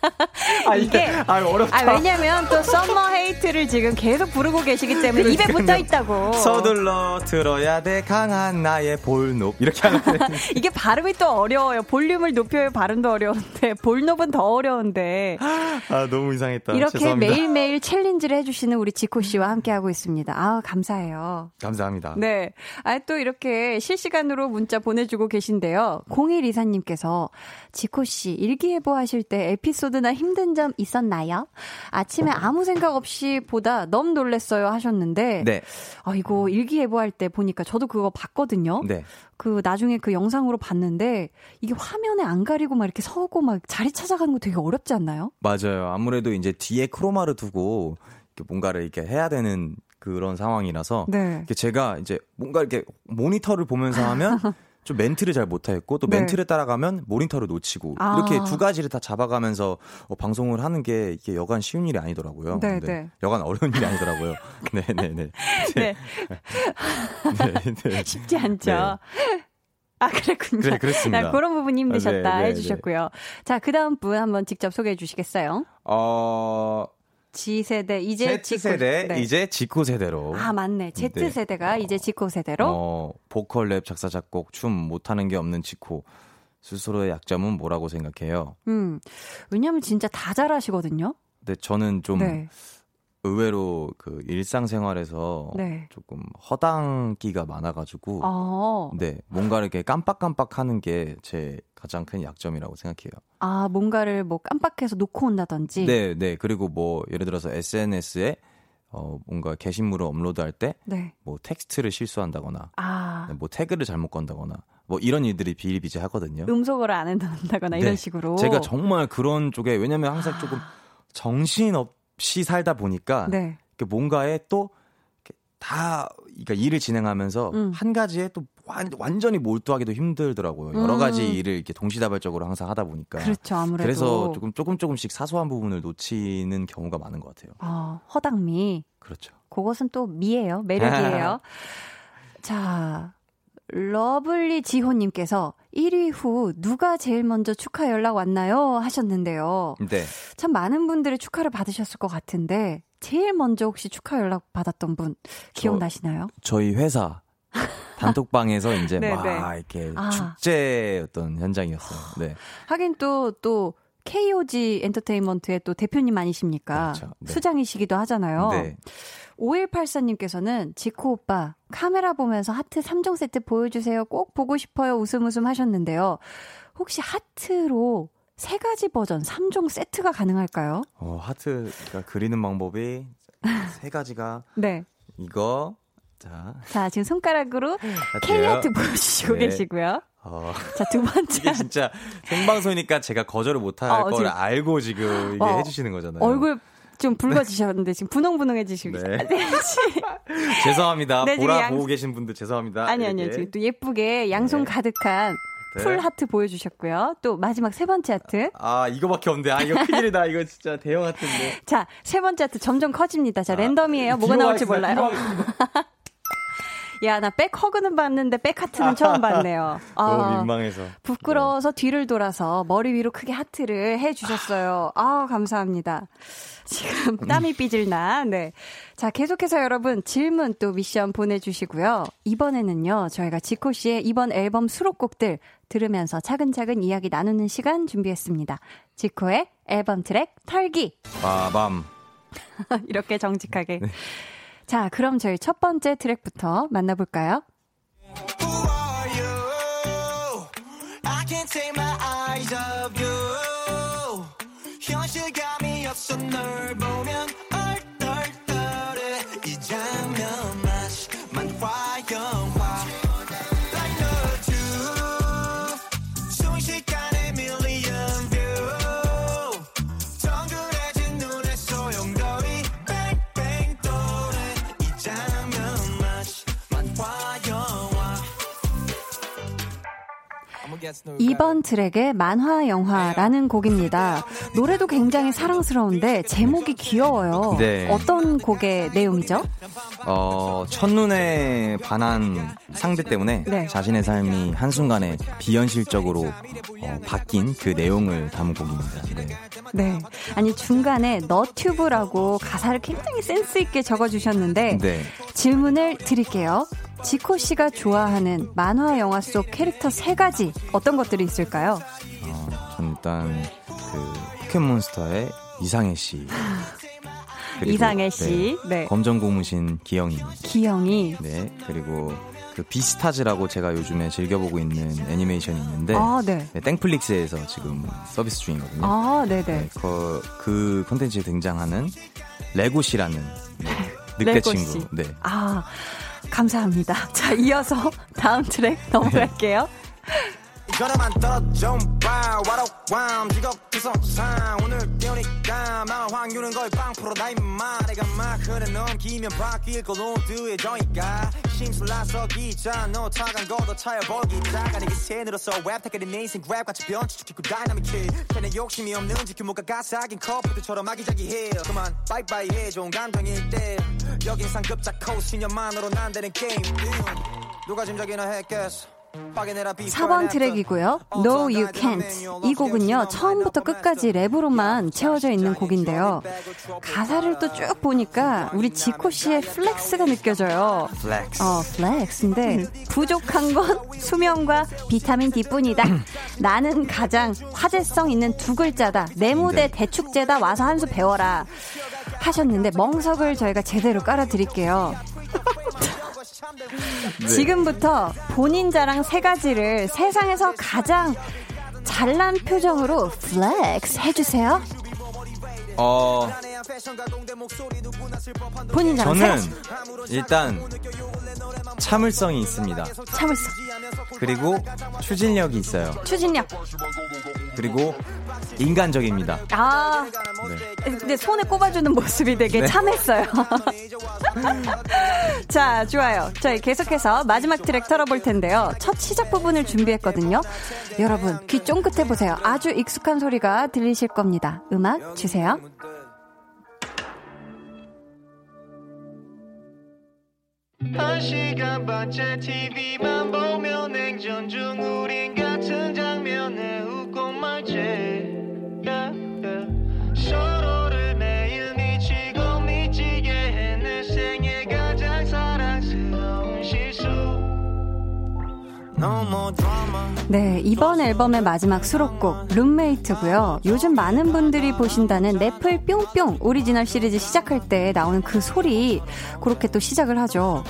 아, 이게 아, 어렵다. 아, 왜냐면 또 Summer Hate를 지금 계속 부르고 계시기 때문에 입에 붙어 있다고. 서둘러 들어야 돼 강한나의 볼높 이렇게 하는 이게 발음이 또 어려워요. 볼륨을 높여요 발음도 어려운데 볼높은 더 어려운데. 아 너무 이상했다. 이렇게 죄송합니다. 매일매일 챌린지를 해주시는 우리 지코 씨와 함께 하고 있습니다. 아 감사해요. 감사합니다. 네. 아 또 이렇게 실시간으로 문자 보내주고 계신데요. 01 이사님께서 지코 씨 일기예보 하실 때 에피소드 나 힘든 점 있었나요? 아침에 아무 생각 없이 보다 너무 놀랬어요 하셨는데 네. 아 이거 일기예보할 때 보니까 저도 그거 봤거든요. 네. 그 나중에 그 영상으로 봤는데 이게 화면에 안 가리고 막 이렇게 서고 막 자리 찾아가는 거 되게 어렵지 않나요? 맞아요. 아무래도 이제 뒤에 크로마를 두고 뭔가를 이렇게 해야 되는 그런 상황이라서 네. 제가 이제 뭔가 이렇게 모니터를 보면서 하면 좀 멘트를 잘 못했고 또 네. 멘트를 따라가면 모니터를 놓치고 아. 이렇게 두 가지를 다 잡아가면서 어, 방송을 하는 게 이게 여간 쉬운 일이 아니더라고요. 네, 네. 여간 어려운 일이 아니더라고요. 네, 네, 네. 네. 네. 네. 쉽지 않죠. 네. 아, 그랬군요. 그래, 그렇습니다. 아, 그런 부분이 힘드셨다 아, 네, 네, 해주셨고요. 자, 그 다음 분 한번 직접 소개해 주시겠어요? 어, G세대 이제 Z세대 네. 이제 지코 세대로. 아 맞네. Z세대가 네. 이제 지코 세대로. 어, 보컬 랩 작사 작곡 춤 못하는 게 없는 지코. 스스로의 약점은 뭐라고 생각해요? 음. 왜냐면 진짜 다 잘하시거든요. 네, 저는 좀 네. 의외로 그 일상생활에서 네. 조금 허당기가 많아가지고 아. 네 뭔가 이렇게 깜빡깜빡 하는 게 제 가장 큰 약점이라고 생각해요. 아 뭔가를 뭐 깜빡해서 놓고 온다든지. 네, 네 그리고 뭐 예를 들어서 SNS에 어 뭔가 게시물을 업로드할 때뭐 네. 뭐 텍스트를 실수한다거나, 아. 네, 뭐 태그를 잘못 건다거나. 뭐 이런 일들이 비일비재하거든요. 음소거를 안 한다거나 이런 네. 식으로. 제가 정말 그런 쪽에 왜냐면 항상 아. 조금 정신없 없이 살다 보니까 네. 뭔가에 또 다 그러니까 일을 진행하면서 음. 한 가지에 또 완, 완전히 몰두하기도 힘들더라고요. 여러 음. 가지 일을 이렇게 동시다발적으로 항상 하다 보니까. 그렇죠, 아무래도. 그래서 조금 조금 조금씩 사소한 부분을 놓치는 경우가 많은 것 같아요. 아, 허당미. 그렇죠. 그것은 또 미예요, 매력이에요. 자, 러블리 지호님께서 1위 후 누가 제일 먼저 축하 연락 왔나요? 하셨는데요. 네. 참 많은 분들이 축하를 받으셨을 것 같은데 제일 먼저 혹시 축하 연락 받았던 분 기억나시나요? 저희 회사 단톡방에서 이제 네, 막 네. 이렇게 아. 축제였던 현장이었어요. 네. 하긴 또또 KOG 엔터테인먼트의 또 대표님 아니십니까? 그렇죠. 네. 수장이시기도 하잖아요. 네. 5184님께서는 지코 오빠 카메라 보면서 하트 3종 세트 보여주세요. 꼭 보고 싶어요. 웃음 웃음 하셨는데요. 혹시 하트로 세 가지 버전 3종 세트가 가능할까요? 어, 하트가 그리는 방법이 세 가지가 네. 이거 자. 자, 지금 손가락으로 K 하트 보여주시고 네. 계시고요. 어. 자, 두 번째. 이게 진짜 생방송이니까 제가 거절을 못할 어, 걸 지금. 알고 지금 이게 어, 해주시는 거잖아요. 얼굴 좀 붉어지셨는데 지금 분홍분홍해지시고 네. 죄송합니다. 네, 보라 양... 보고 계신 분들 죄송합니다. 아니 아니요. 지금 또 예쁘게 양손 네. 가득한 네. 풀 하트 보여주셨고요. 또 마지막 세 번째 하트. 아 이거밖에 없는데 아 이거 큰일이다. 이거 진짜 대형 하트인데. 자 세 번째 하트 점점 커집니다. 자 아, 랜덤이에요. 뭐가 나올지 몰라요. 야, 나 백 허그는 봤는데 백 하트는 처음 봤네요. 너무 아, 민망해서. 부끄러워서 네. 뒤를 돌아서 머리 위로 크게 하트를 해 주셨어요. 아, 감사합니다. 지금 땀이 삐질나. 네. 자, 계속해서 여러분 질문 또 미션 보내주시고요. 이번에는요, 저희가 지코 씨의 이번 앨범 수록곡들 들으면서 차근차근 이야기 나누는 시간 준비했습니다. 지코의 앨범 트랙 털기. 빠밤. 이렇게 정직하게. 네. 자, 그럼 저희 첫 번째 트랙부터 만나볼까요? 이번 트랙의 만화 영화라는 곡입니다. 노래도 굉장히 사랑스러운데 제목이 귀여워요. 네. 어떤 곡의 내용이죠? 어, 첫눈에 반한 상대 때문에 네. 자신의 삶이 한순간에 비현실적으로 어, 바뀐 그 내용을 담은 곡입니다. 네. 네. 아니 중간에 너튜브라고 가사를 굉장히 센스 있게 적어 주셨는데 네. 질문을 드릴게요. 지코 씨가 좋아하는 만화 영화 속 캐릭터 세 가지 어떤 것들이 있을까요? 어, 전 일단 그 포켓몬스터의 이상해 씨. 이상해 씨. 네. 네. 검정 고무신 기영이. 기영이. 네. 그리고 그 비스타즈라고 제가 요즘에 즐겨보고 있는 애니메이션이 있는데 아, 네. 네, 땡플릭스에서 지금 서비스 중이거든요. 아, 네네. 네, 그, 그 콘텐츠에 등장하는 레고씨라는 네, 늑대 친구. 네. 아, 감사합니다. 자, 이어서 다음 트랙 넘어갈게요. 전화만 떨어져 봐 와로왕 직업구성 오늘 깨우니까 마 확률은 거의 빵 프로 나 임마 내가 막 흐르 넘기면 바뀔 걸로 두해져니까 심술나서 기자 너 차간 거도 차여보기 작아. 내게 새으로서 랩 택하는 내 인생 랩 같이 변치축축고 다이나믹해 걔네 욕심이 없는지 규모가 가사긴 커플들처럼 아기자기해 그만 바이바이 해 좋은 감정일 때. 여긴 상급자 코스 10년만으로 난 되는 게임. 누가 짐작이나 했겠어 4번 트랙이고요. No You Can't. 이 곡은요, 처음부터 끝까지 랩으로만 채워져 있는 곡인데요. 가사를 또 쭉 보니까 우리 지코 씨의 flex가 느껴져요. flex. 어, flex인데 부족한 건 수면과 비타민 D뿐이다. 나는 가장 화제성 있는 두 글자다. 내 무대 네. 대축제다. 와서 한 수 배워라. 하셨는데 멍석을 저희가 제대로 깔아드릴게요. 네. 지금부터 본인 자랑 세 가지를 세상에서 가장 잘난 표정으로 flex 해주세요. 어, 본인 자랑 저는 일단 참을성이 있습니다. 참을성. 그리고 추진력이 있어요. 추진력. 그리고 인간적입니다. 아, 네. 근데 손에 꼽아주는 모습이 되게 네. 참했어요. 자, 좋아요. 저희 계속해서 마지막 트랙 털어볼 텐데요. 첫 시작 부분을 준비했거든요. 여러분, 귀 쫑긋해 보세요. 아주 익숙한 소리가 들리실 겁니다. 음악 주세요. 한 시간 반째 TV만 보며 냉전 중 우린 네, 이번 앨범의 마지막 수록곡 룸메이트고요. 요즘 많은 분들이 보신다는 넷플 뿅뿅 오리지널 시리즈 시작할 때 나오는 그 소리 그렇게 또 시작을 하죠.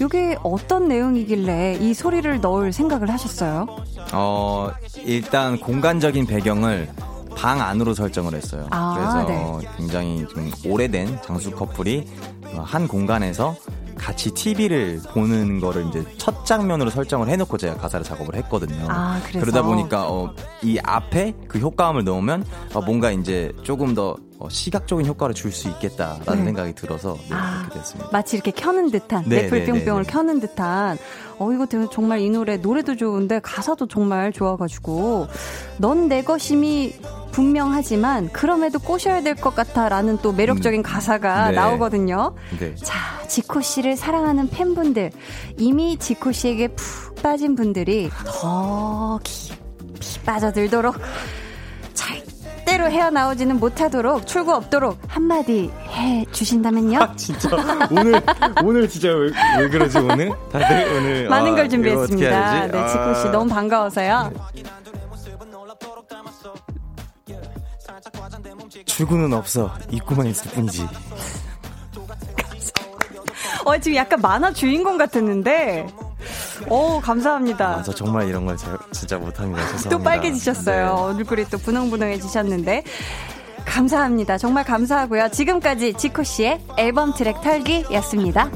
이게 어떤 내용이길래 이 소리를 넣을 생각을 하셨어요? 어, 일단 공간적인 배경을 방 안으로 설정을 했어요. 아, 그래서 네. 굉장히 좀 오래된 장수 커플이 한 공간에서 같이 TV를 보는 거를 이제 첫 장면으로 설정을 해놓고 제가 가사를 작업을 했거든요. 아, 그러다 보니까 어, 이 앞에 그 효과음을 넣으면 어, 뭔가 이제 조금 더 어, 시각적인 효과를 줄 수 있겠다라는 네. 생각이 들어서 네, 아, 그렇게 됐습니다. 마치 이렇게 켜는 듯한 네, 넷플 네, 뿅뿅을 네, 네. 켜는 듯한 어 이거 정말 이 노래 노래도 좋은데 가사도 정말 좋아가지고 넌 내 것임이 분명하지만 그럼에도 꼬셔야 될 것 같아라는 또 매력적인 음, 가사가 네. 나오거든요. 네. 자, 지코 씨를 사랑하는 팬분들 이미 지코 씨에게 푹 빠진 분들이 더 깊이 빠져들도록 절대로 헤어나오지는 못하도록 출구 없도록 한마디 해 주신다면요? 아, 진짜 오늘 오늘 진짜 왜, 왜 그러지 오늘? 다들 오늘 많은 아, 걸 준비했습니다. 네, 지코 씨 아. 너무 반가워서요. 출구는 없어 입구만 있을 뿐이지. 어, 지금 약간 만화 주인공 같았는데. 오, 감사합니다. 아, 저 정말 이런 걸 잘, 진짜 못합니다. 죄송합니다. 또 빨개지셨어요. 네. 얼굴이 또 분홍분홍해지셨는데. 감사합니다. 정말 감사하고요. 지금까지 지코 씨의 앨범 트랙 털기였습니다.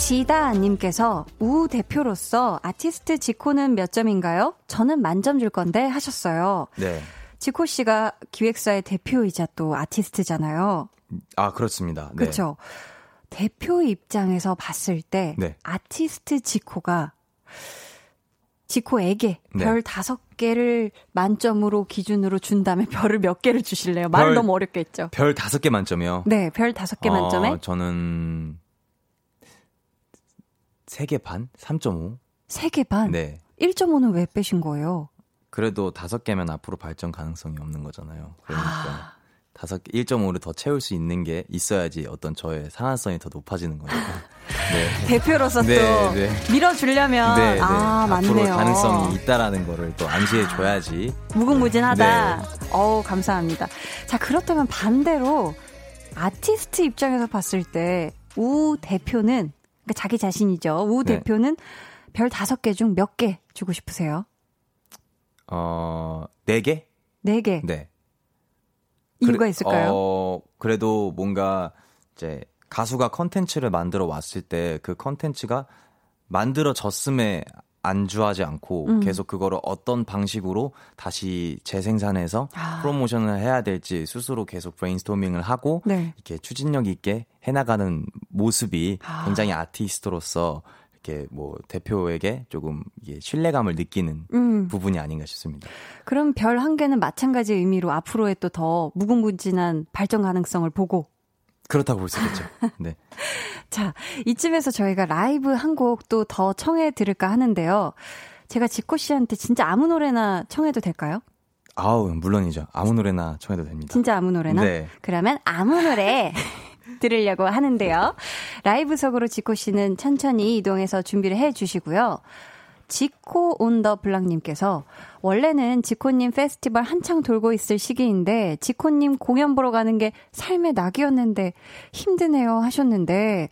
지다님께서 우 대표로서 아티스트 지코는 몇 점인가요? 저는 만점 줄 건데 하셨어요. 네. 지코 씨가 기획사의 대표이자 또 아티스트잖아요. 아 그렇습니다. 네. 그렇죠. 대표 입장에서 봤을 때 네. 아티스트 지코가 지코에게 네. 별 다섯 개를 만점으로 기준으로 준다면 별을 몇 개를 주실래요? 말 너무 어렵겠죠. 별 다섯 개 만점이요? 네, 별 다섯 개 어, 만점에 저는 3개 반? 3.5? 3개 반? 네. 1.5는 왜 빼신 거예요? 그래도 다섯 개면 앞으로 발전 가능성이 없는 거잖아요. 그러니까 아. 다섯 개 1.5를 더 채울 수 있는 게 있어야지 어떤 저의 상한성이 더 높아지는 거니까. 네. 대표로서 네, 또 네. 밀어주려면 네, 네. 아 맞네요. 앞으로 가능성이 있다라는 거를 또 암시해 줘야지. 무궁무진하다. 네. 어우 감사합니다. 자 그렇다면 반대로 아티스트 입장에서 봤을 때 우 대표는 그러니까 자기 자신이죠. 우 네. 대표는 별 다섯 개 중 몇 개 주고 싶으세요? 어, 네 개? 네 개. 네. 이유가 그래, 있을까요? 어, 그래도 뭔가 이제 가수가 컨텐츠를 만들어 왔을 때 그 컨텐츠가 만들어졌음에 안주하지 않고 음. 계속 그거를 어떤 방식으로 다시 재생산해서 아. 프로모션을 해야 될지 스스로 계속 브레인스토밍을 하고 네. 이렇게 추진력 있게 해나가는 모습이 아. 굉장히 아티스트로서 이렇게 뭐 대표에게 조금 이게 신뢰감을 느끼는 음. 부분이 아닌가 싶습니다. 그럼 별 한 개는 마찬가지 의미로 앞으로의 또 더 무궁무진한 발전 가능성을 보고 그렇다고 볼 수 있겠죠. 네. 자, 이쯤에서 저희가 라이브 한 곡 또 더 청해 들을까 하는데요. 제가 지코 씨한테 진짜 아무 노래나 청해도 될까요? 아우, 물론이죠. 아무 노래나 청해도 됩니다. 진짜 아무 노래나? 네. 그러면 아무 노래 들으려고 하는데요. 라이브석으로 지코 씨는 천천히 이동해서 준비를 해 주시고요. 지코 온 더 블랑님께서 원래는 지코님 페스티벌 한창 돌고 있을 시기인데 지코님 공연 보러 가는 게 삶의 낙이었는데 힘드네요 하셨는데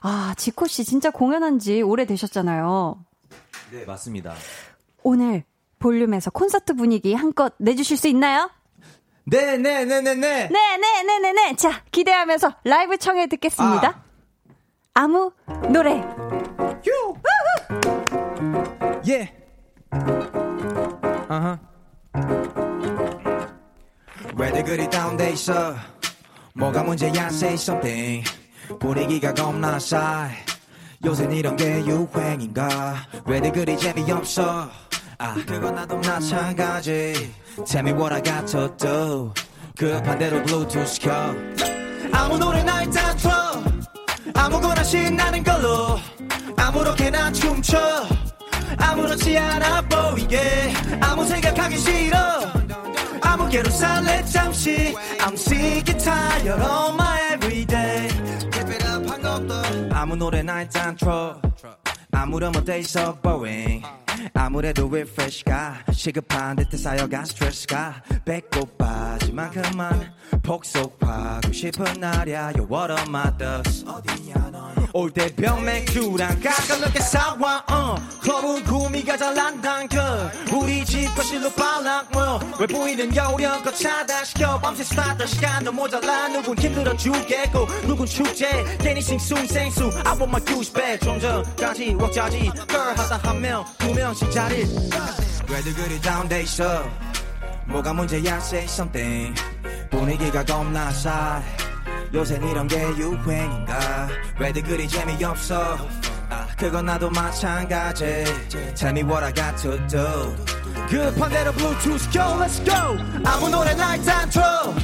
아 지코 씨 진짜 공연한 지 오래 되셨잖아요. 네 맞습니다. 오늘 볼륨에서 콘서트 분위기 한껏 내주실 수 있나요? 네, 네, 네, 네, 네. 네, 네, 네, 네, 네. 자, 기대하면서 라이브 청해 듣겠습니다. 아. 무 노래. 아하. 왜들 그리 다운돼 있어? 뭐가 문제야? Say something. 분위기가 겁나 싸. 요새 이런 게 유행인가? 왜들 그리 재미없어? 아, 그건 나도 마찬가지. Tell me what I got to do. 그 반대로 블루투스 켜. 아무 노래나 일단 틀어. 아무거나 신나는 걸로. 아무렇게나 춤춰. 아무렇지 않아 보이게. 아무 생각하기 싫어. 아무개로 살래 잠시. I'm sick and tired of my everyday. 아무 노래나 일단 틀어. 아무런 못돼 있어 boring. 아무래도 refresh가? 시급한 듯해 쌓여간 스트레스가. 배꼽 빠지만 그만 폭속하고 싶은 날이야. Yo what are my thoughts 어디냐 올때 병맥주랑 가끔럽게 사와 어. 클럽은 구미가 잘 난단 그 우리 집 거실로 빨락 뭐왜 보이는 여우령껏 차단시켜. 밤새 스타트 시간도 모자라. 누군 힘들어 죽겠고 누군 축제. 괜히 싱숭생수 I want my goose back 좀 전까지 왁자지. girl 하다 한명두 명씩 자리. 왜들 그리 다운돼 있어? 뭐가 문제야 say something. 분위기가 겁나 싸 요새 이런 게 유행인가? 왜들 그리 재미없어? 아 그건 나도 마찬가지. Tell me what I got to do 급한 대로 블루투스 켜 let's go. 아무 노래나 일단 틀어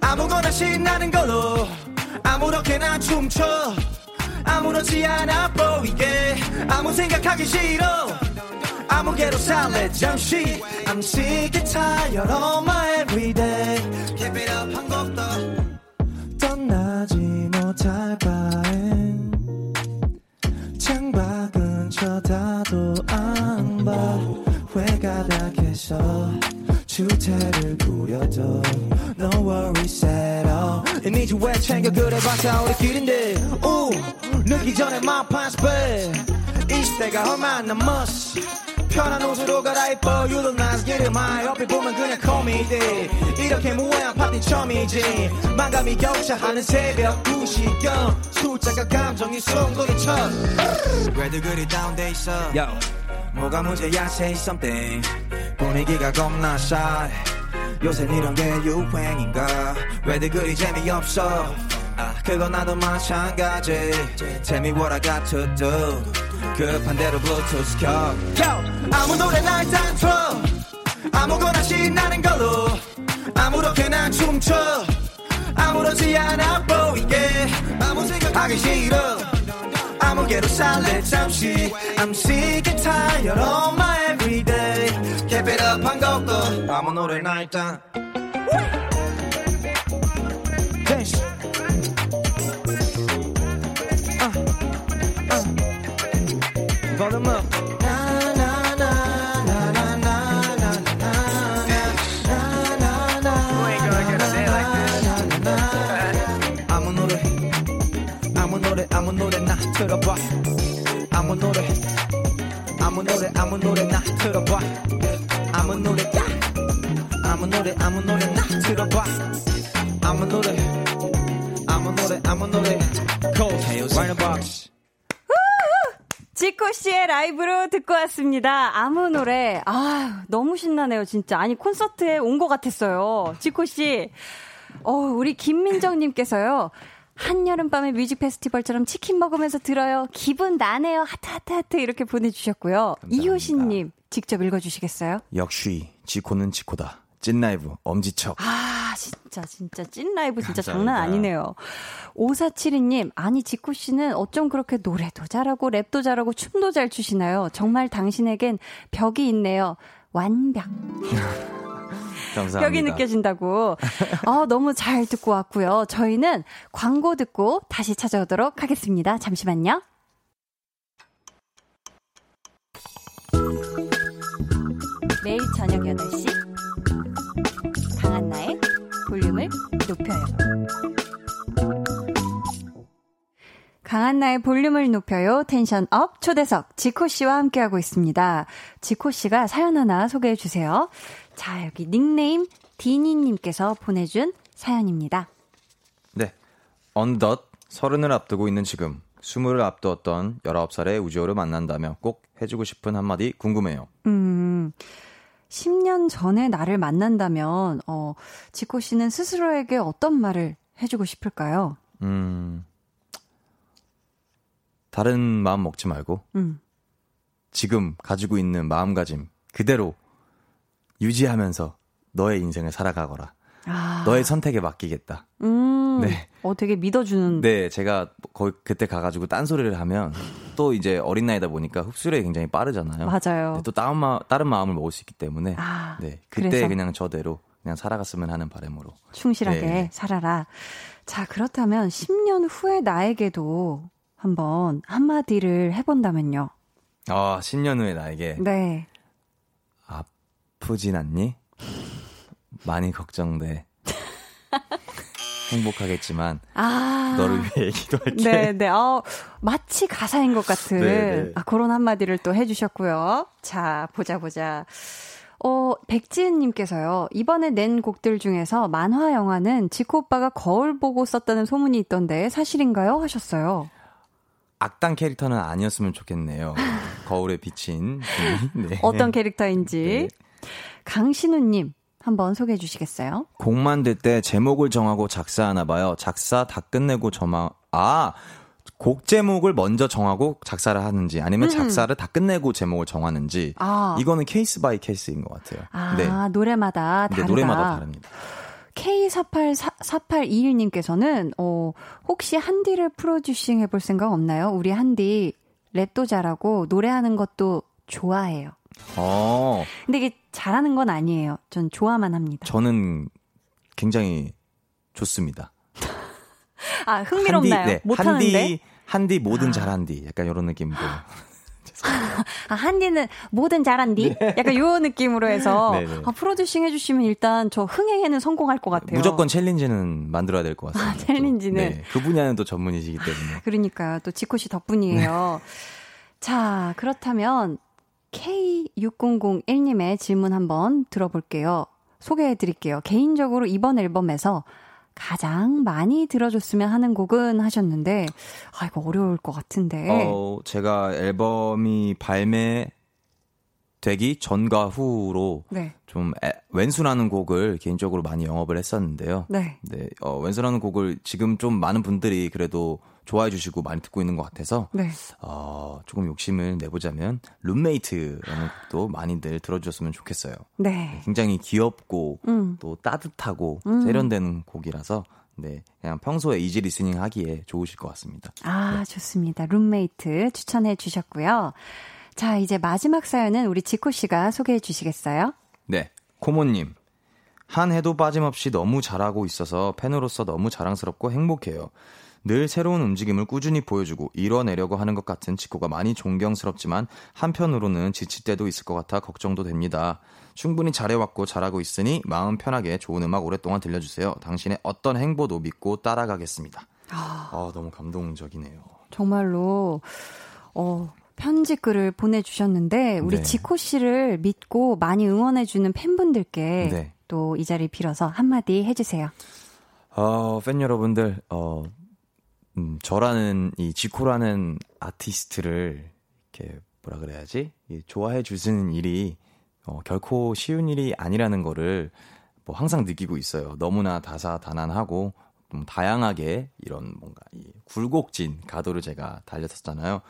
아무거나 신나는 걸로. 아무렇게나 춤춰. 아무렇지 않아 보이게. 아무 생각하기 싫어 아무개로 살래 잠시. I'm sick and tired of my everyday. Keep it up 한 곡도. 떠나지 못할 바엔. 창밖은 쳐다도 안봐. 회가 바닥에서 주태를 부려도 No worries at all. 이미지 왜 챙겨? 그래봤자 우리끼린데. 우 늦기 전에 my pants bad 20대가 얼마 안 남았어 편한 옷으로 갈아입어 You look nice get it my 옆에 보면 그냥 코미디. 이렇게 무해한 파티 처음이지. 만감이 격차하는 새벽 2시경. 숫자가 감정이 송두리쳐. 왜들 그리 다운돼 있어? Yo. 뭐가 문제야 say something. 분위기가 겁나 shy. 요새 이런 게 유행인가? 왜들 그리 재미없어? 아 그건 나도 마찬가지. Tell me what I got to do 급한 대로 블루투스 켜 아무 노래나 일단 틀어 아무거나 신나는 걸로. 아무렇게나 춤춰. 아무렇지 않아 보이게. 아무 생각하기 싫어. 아무개로 살래 잠시. I'm sick and tired of my everyday. Keep it up 한 것도. 아무 노래나 일단 노래 아무 노래나 틀어봐 아무 노래 야 아무 노래 아무 노래나 틀어봐 아무 노래 아무 노래 아무 노래 Cold Box 지코 씨의 라이브로 듣고 왔습니다. 아무 노래. 아, 너무 신나네요, 진짜. 아니, 콘서트에 온 것 같았어요. 지코 씨. 어, 우리 김민정님께서요. 한여름밤의 뮤직 페스티벌처럼 치킨 먹으면서 들어요. 기분 나네요. 하트, 하트, 하트. 이렇게 보내주셨고요. 이효신님, 직접 읽어주시겠어요? 역시, 지코는 지코다. 찐 라이브, 엄지척. 아, 진짜, 진짜, 찐 라이브 진짜 장난 아니네요. 5472님, 아니, 지코 씨는 어쩜 그렇게 노래도 잘하고, 랩도 잘하고, 춤도 잘 추시나요? 정말 당신에겐 벽이 있네요. 완벽. 감사합니다. 벽이 느껴진다고. 어, 너무 잘 듣고 왔고요. 저희는 광고 듣고 다시 찾아오도록 하겠습니다. 잠시만요. 매일 저녁 8시 강한나의 볼륨을 높여요. 강한나의 볼륨을 높여요. 텐션 업 초대석 지코 씨와 함께하고 있습니다. 지코 씨가 사연 하나 소개해 주세요. 자, 여기 닉네임 디니님께서 보내준 사연입니다. 네. 어느덧 서른을 앞두고 있는 지금 스물을 앞두었던 19살의 우지호를 만난다면 꼭 해주고 싶은 한마디 궁금해요. 음, 10년 전에 나를 만난다면, 어, 지코 씨는 스스로에게 어떤 말을 해주고 싶을까요? 음, 다른 마음 먹지 말고, 음. 지금 가지고 있는 마음가짐 그대로 유지하면서 너의 인생을 살아가거라. 아. 너의 선택에 맡기겠다. 음. 네. 어, 되게 믿어주는. 네, 제가 거기 그때 가가지고 딴 소리를 하면 또 이제 어린 나이다 보니까 흡수력이 굉장히 빠르잖아요. 맞아요. 네, 또 다른, 마, 다른 마음을 먹을 수 있기 때문에 아, 네, 그때 그래서? 그냥 저대로 그냥 살아갔으면 하는 바람으로. 충실하게 네. 살아라. 자, 그렇다면 10년 후의 나에게도 한번 한마디를 해본다면요. 아, 10년 후에 나에게 네. 아프진 않니? 많이 걱정돼. 행복하겠지만 아. 너를 위해 기도할게. 네, 네. 어, 마치 가사인 것 같은 네, 네. 아, 그런 한마디를 또 해주셨고요. 자, 보자, 보자. 어, 백지은님께서요, 이번에 낸 곡들 중에서 만화 영화는 지코 오빠가 거울 보고 썼다는 소문이 있던데 사실인가요? 하셨어요. 악당 캐릭터는 아니었으면 좋겠네요. 거울에 비친. 네. 어떤 캐릭터인지. 네. 강신우님, 한번 소개해 주시겠어요? 곡 만들 때 제목을 정하고 작사하나 봐요. 작사 다 끝내고 저마 아. 곡 제목을 먼저 정하고 작사를 하는지 아니면 작사를 다 끝내고 제목을 정하는지 아. 이거는 case by case인 것 같아요. 아, 네. 노래마다 네, 다르다. 노래마다 다릅니다. K484821님께서는 어 혹시 한디를 프로듀싱 해볼 생각 없나요? 우리 한디 랩도 잘하고 노래하는 것도 좋아해요. 어, 근데 이게 잘하는 건 아니에요. 전 좋아만 합니다. 저는 굉장히 좋습니다. 아 흥미롭나요? 한디, 네, 못하는데. 한디, 한디 뭐든 아. 잘한디. 약간 이런 느낌으로. 아, 한디는 뭐든 잘한디? 네. 약간 요 느낌으로 해서 아, producing 해주시면 일단 저 흥행에는 성공할 것 같아요. 무조건 challenge는 만들어야 될 것 같습니다. 아, challenge는? 네, 그 분야는 또 전문이시기 때문에. 그러니까요. 또 지코 씨 덕분이에요. 네. 자, 그렇다면 K6001님의 질문 한번 들어볼게요. 소개해 드릴게요. 개인적으로 이번 앨범에서 가장 많이 들어줬으면 하는 곡은 하셨는데, 아, 이거 어려울 것 같은데. 어, 제가 앨범이 발매 되기 전과 후로 네. 좀 애, 왼수라는 곡을 개인적으로 많이 영업을 했었는데요. 네. 네 어, 왼수라는 곡을 지금 좀 많은 분들이 그래도 좋아해 주시고 많이 듣고 있는 것 같아서 네. 어, 조금 욕심을 내보자면 룸메이트라는 곡도 많이들 들어주셨으면 좋겠어요. 네. 네 굉장히 귀엽고 음. 또 따뜻하고 음. 세련된 곡이라서 네, 그냥 평소에 easy listening 하기에 좋으실 것 같습니다. 아, 네. 좋습니다. 룸메이트 추천해 주셨고요. 자, 이제 마지막 사연은 우리 지코 씨가 소개해 주시겠어요? 네, 코모님. 한 해도 빠짐없이 너무 잘하고 있어서 팬으로서 너무 자랑스럽고 행복해요. 늘 새로운 움직임을 꾸준히 보여주고 이뤄내려고 하는 것 같은 지코가 많이 존경스럽지만 한편으로는 지칠 때도 있을 것 같아 걱정도 됩니다. 충분히 잘해왔고 잘하고 있으니 마음 편하게 좋은 음악 오랫동안 들려주세요. 당신의 어떤 행보도 믿고 따라가겠습니다. 아, 아 너무 감동적이네요. 정말로 어 편지 글을 보내주셨는데 우리 네. 지코 씨를 믿고 많이 응원해주는 팬분들께 네. 또이 자리 빌어서 한마디 해주세요. 어, 팬 여러분들, 어, 음, 저라는 이 지코라는 아티스트를 이렇게 뭐라 그래야지? 좋아해 주시는 일이 어, 결코 쉬운 일이 아니라는 거를 뭐 항상 느끼고 있어요. 너무나 다사다난하고 좀 다양하게 이런 뭔가 이 굴곡진 가도를 제가 달렸었잖아요.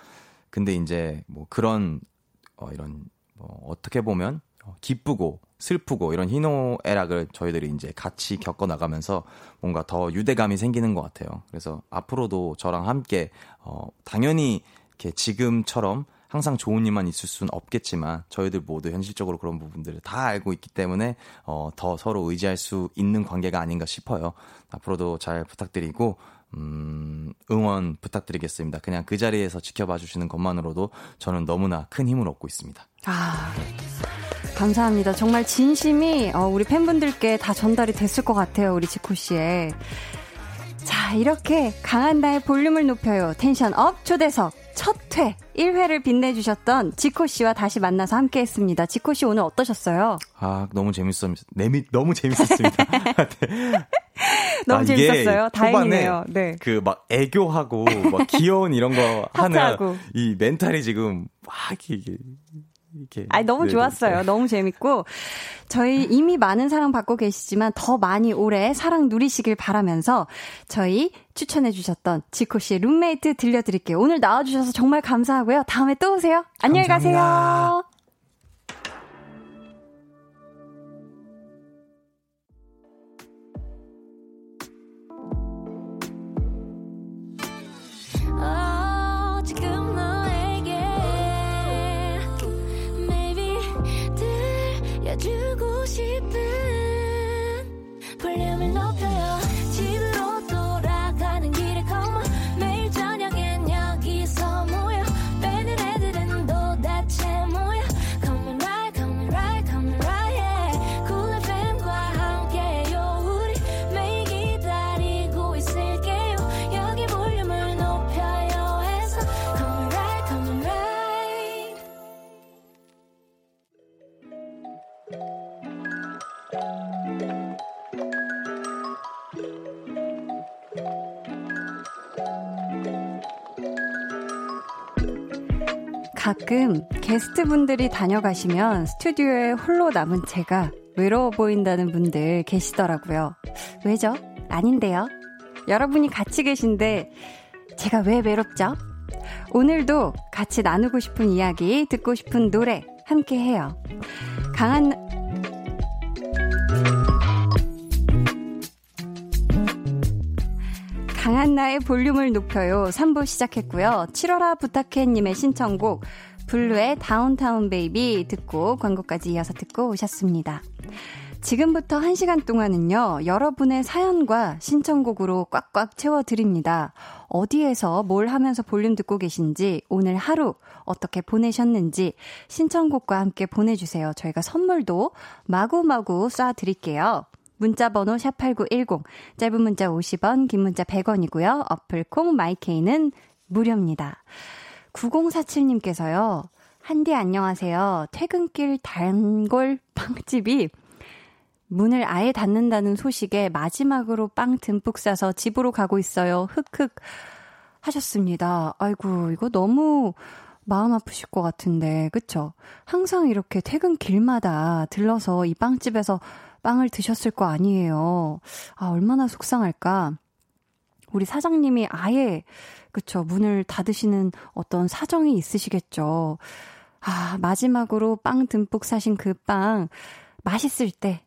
근데 이제 뭐 그런 어, 이런 뭐 어떻게 보면 어, 기쁘고 슬프고 이런 희노애락을 저희들이 이제 같이 겪어 나가면서 뭔가 더 유대감이 생기는 것 같아요. 그래서 앞으로도 저랑 함께 어 당연히 이렇게 지금처럼 항상 좋은 일만 있을 수는 없겠지만 저희들 모두 현실적으로 그런 부분들을 다 알고 있기 때문에 어, 더 서로 의지할 수 있는 관계가 아닌가 싶어요. 앞으로도 잘 부탁드리고 음, 응원 부탁드리겠습니다. 그냥 그 자리에서 지켜봐 주시는 것만으로도 저는 너무나 큰 힘을 얻고 있습니다. 아, 감사합니다. 정말 진심이 어, 우리 팬분들께 다 전달이 됐을 것 같아요. 우리 지코 씨의. 자, 이렇게 강한나의 볼륨을 높여요. tension up 초대석 첫 회, 1회를 빛내주셨던 지코 씨와 다시 만나서 함께 했습니다. 지코 씨 오늘 어떠셨어요? 아, 너무 재밌었습니다. 내미, 너무 재밌었습니다. 네. 너무 아, 재밌었어요. 다행이네요. 네. 그 막 애교하고 막 귀여운 이런 거 하는 이 mental이 지금 막 이게 이렇게. 아 너무 네, 좋았어요. 네. 너무 재밌고 저희 이미 많은 사랑 받고 계시지만 더 많이 오래 사랑 누리시길 바라면서 저희 추천해 주셨던 지코 씨의 룸메이트 들려드릴게요. 오늘 나와주셔서 정말 감사하고요. 다음에 또 오세요. 안녕히 가세요. 싶은 가끔 게스트분들이 다녀가시면 스튜디오에 홀로 남은 제가 외로워 보인다는 분들 계시더라고요. 왜죠? 아닌데요. 여러분이 같이 계신데 제가 왜 외롭죠? 오늘도 같이 나누고 싶은 이야기, 듣고 싶은 노래 함께 해요. 강한 강한나의 볼륨을 높여요. 3부 시작했고요. 7월아 부탁해님의 신청곡 블루의 Downtown Baby 듣고 광고까지 이어서 듣고 오셨습니다. 지금부터 1시간 동안은요, 여러분의 사연과 신청곡으로 꽉꽉 채워드립니다. 어디에서 뭘 하면서 볼륨 듣고 계신지, 오늘 하루 어떻게 보내셨는지, 신청곡과 함께 보내주세요. 저희가 선물도 마구마구 쏴드릴게요. 문자 번호 샵8910, 짧은 문자 50원, 긴 문자 100원이고요. 어플 콩 마이케이는 무료입니다. 9047님께서요, 한디 안녕하세요. 퇴근길 단골 빵집이 문을 아예 닫는다는 소식에 마지막으로 빵 듬뿍 싸서 집으로 가고 있어요. 흑흑 하셨습니다. 아이고, 이거 너무 마음 아프실 것 같은데, 그쵸? 항상 이렇게 퇴근길마다 들러서 이 빵집에서 빵을 드셨을 거 아니에요. 아, 얼마나 속상할까. 우리 사장님이 아예, 그쵸, 문을 닫으시는 어떤 사정이 있으시겠죠. 아, 마지막으로 빵 듬뿍 사신 그 빵, 맛있을 때,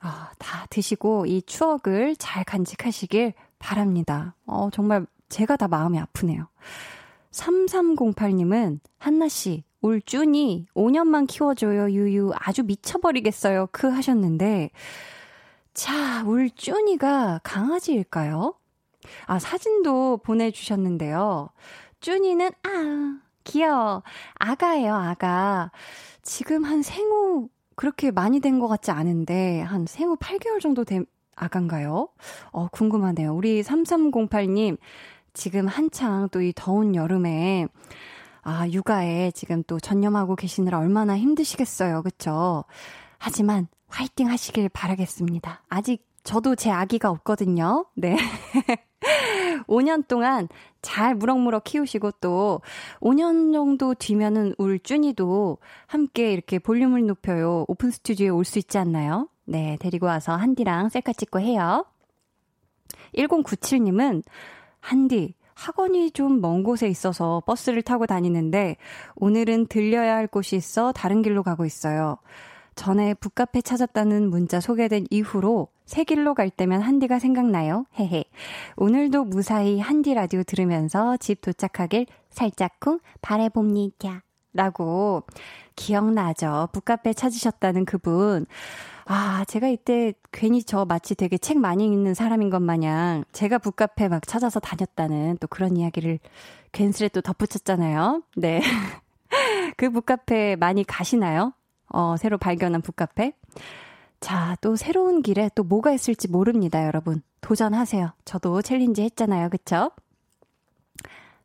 아, 다 드시고 이 추억을 잘 간직하시길 바랍니다. 어, 정말 제가 다 마음이 아프네요. 3308님은 한나씨, 울 쭈니 5년만 키워줘요, 유유. 아주 미쳐버리겠어요. 크 하셨는데, 자, 울 쭈니가 강아지일까요? 아, 사진도 보내주셨는데요. 쭈니는, 아, 귀여워. 아가예요, 아가. 지금 한 생후 그렇게 많이 된 것 같지 않은데 한 생후 8개월 정도 된 아간가요? 어, 궁금하네요. 우리 3308님 지금 한창 또 이 더운 여름에 아, 육아에 지금 또 전념하고 계시느라 얼마나 힘드시겠어요. 그쵸? 하지만 화이팅 하시길 바라겠습니다. 아직 저도 제 아기가 없거든요. 네. 5년 동안 잘 무럭무럭 키우시고 또 5년 정도 뒤면은 울 쭈니도 함께 이렇게 볼륨을 높여요. 오픈 스튜디오에 올 수 있지 않나요? 네, 데리고 와서 한디랑 셀카 찍고 해요. 1097님은 한디, 학원이 좀 먼 곳에 있어서 버스를 타고 다니는데 오늘은 들려야 할 곳이 있어 다른 길로 가고 있어요. 전에 북카페 찾았다는 문자 소개된 이후로 새 길로 갈 때면 한디가 생각나요. 헤헤. 오늘도 무사히 한디 라디오 들으면서 집 도착하길 살짝쿵 바래봅니다. 라고 기억나죠. 북카페 찾으셨다는 그분. 아, 제가 이때 괜히 저 마치 되게 책 많이 읽는 사람인 것 마냥 제가 북카페 막 찾아서 다녔다는 또 그런 이야기를 괜스레 또 덧붙였잖아요. 네. 그 북카페 많이 가시나요? 어, 새로 발견한 북카페. 자, 또 새로운 길에 또 뭐가 있을지 모릅니다, 여러분. 도전하세요. 저도 챌린지 했잖아요, 그쵸?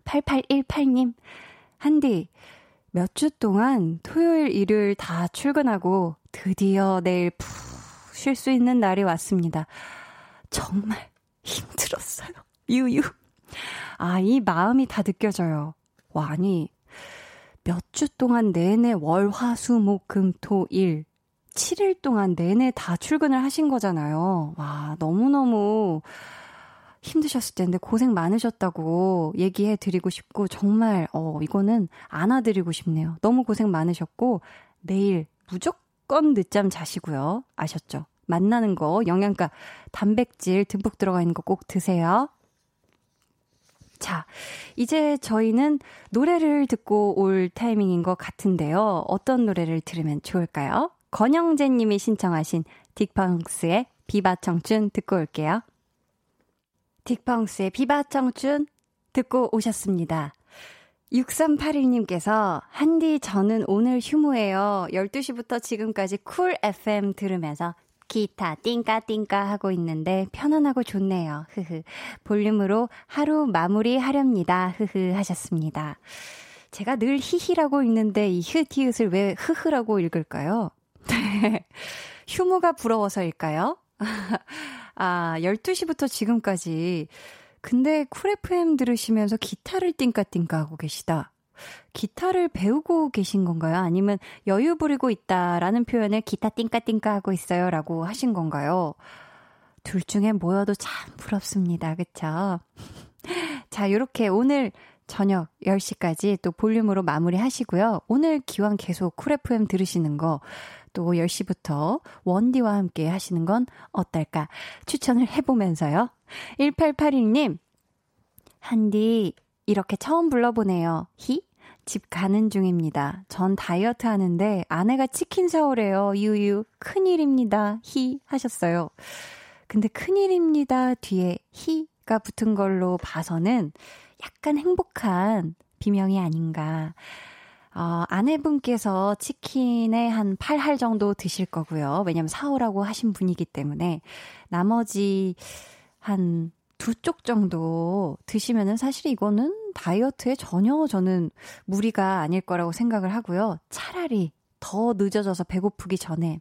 8818님, 한디, 몇 주 동안 토요일, 일요일 다 출근하고 드디어 내일 푹 쉴 수 있는 날이 왔습니다. 정말 힘들었어요. 유유. 아, 이 마음이 다 느껴져요. 와, 아니, 몇 주 동안 내내 월, 화, 수, 목, 금, 토, 일. 7일 동안 내내 다 출근을 하신 거잖아요. 와, 너무너무 힘드셨을 텐데 고생 많으셨다고 얘기해 드리고 싶고, 정말, 어, 이거는 안아드리고 싶네요. 너무 고생 많으셨고, 내일 무조건 늦잠 자시고요. 아셨죠? 만나는 거, 영양가, 단백질 듬뿍 들어가 있는 거 꼭 드세요. 자, 이제 저희는 노래를 듣고 올 타이밍인 것 같은데요. 어떤 노래를 들으면 좋을까요? 건영재 님이 신청하신 딕펑스의 Viva 청춘 듣고 올게요. 딕펑스의 Viva 청춘 듣고 오셨습니다. 6381님께서, 한디, 저는 오늘 휴무예요. 12시부터 지금까지 Cool FM 들으면서 기타 띵까띵까 하고 있는데 편안하고 좋네요. 흐흐. 볼륨으로 하루 마무리 하렵니다. 흐흐 하셨습니다. 제가 늘 히히라고 읽는데 이 히읗히읗을 왜 흐흐라고 읽을까요? 휴무가 부러워서일까요? 아, 12시부터 지금까지 근데 Cool FM 들으시면서 기타를 띵까띵까 하고 계시다. 기타를 배우고 계신 건가요? 아니면 여유 부리고 있다라는 표현을 기타 띵까띵까 하고 있어요 라고 하신 건가요? 둘 중에 뭐여도 참 부럽습니다. 그쵸? 자, 요렇게 오늘 저녁 10시까지 또 볼륨으로 마무리 하시고요. 오늘 기왕 계속 쿨 FM 들으시는 거, 또 10시부터 원디와 함께 하시는 건 어떨까 추천을 해보면서요. 1881님, 한디, 이렇게 처음 불러보네요. 히? 집 가는 중입니다. 전 다이어트 하는데 아내가 치킨 사오래요. 유유. 큰일입니다. 히 하셨어요. 근데 큰일입니다. 뒤에 히가 붙은 걸로 봐서는 약간 행복한 비명이 아닌가. 어, 아내분께서 치킨에 한 8할 정도 드실 거고요. 왜냐면 사오라고 하신 분이기 때문에. 나머지 한 두 쪽 정도 드시면은 사실 이거는 다이어트에 전혀 저는 무리가 아닐 거라고 생각을 하고요. 차라리 더 늦어져서 배고프기 전에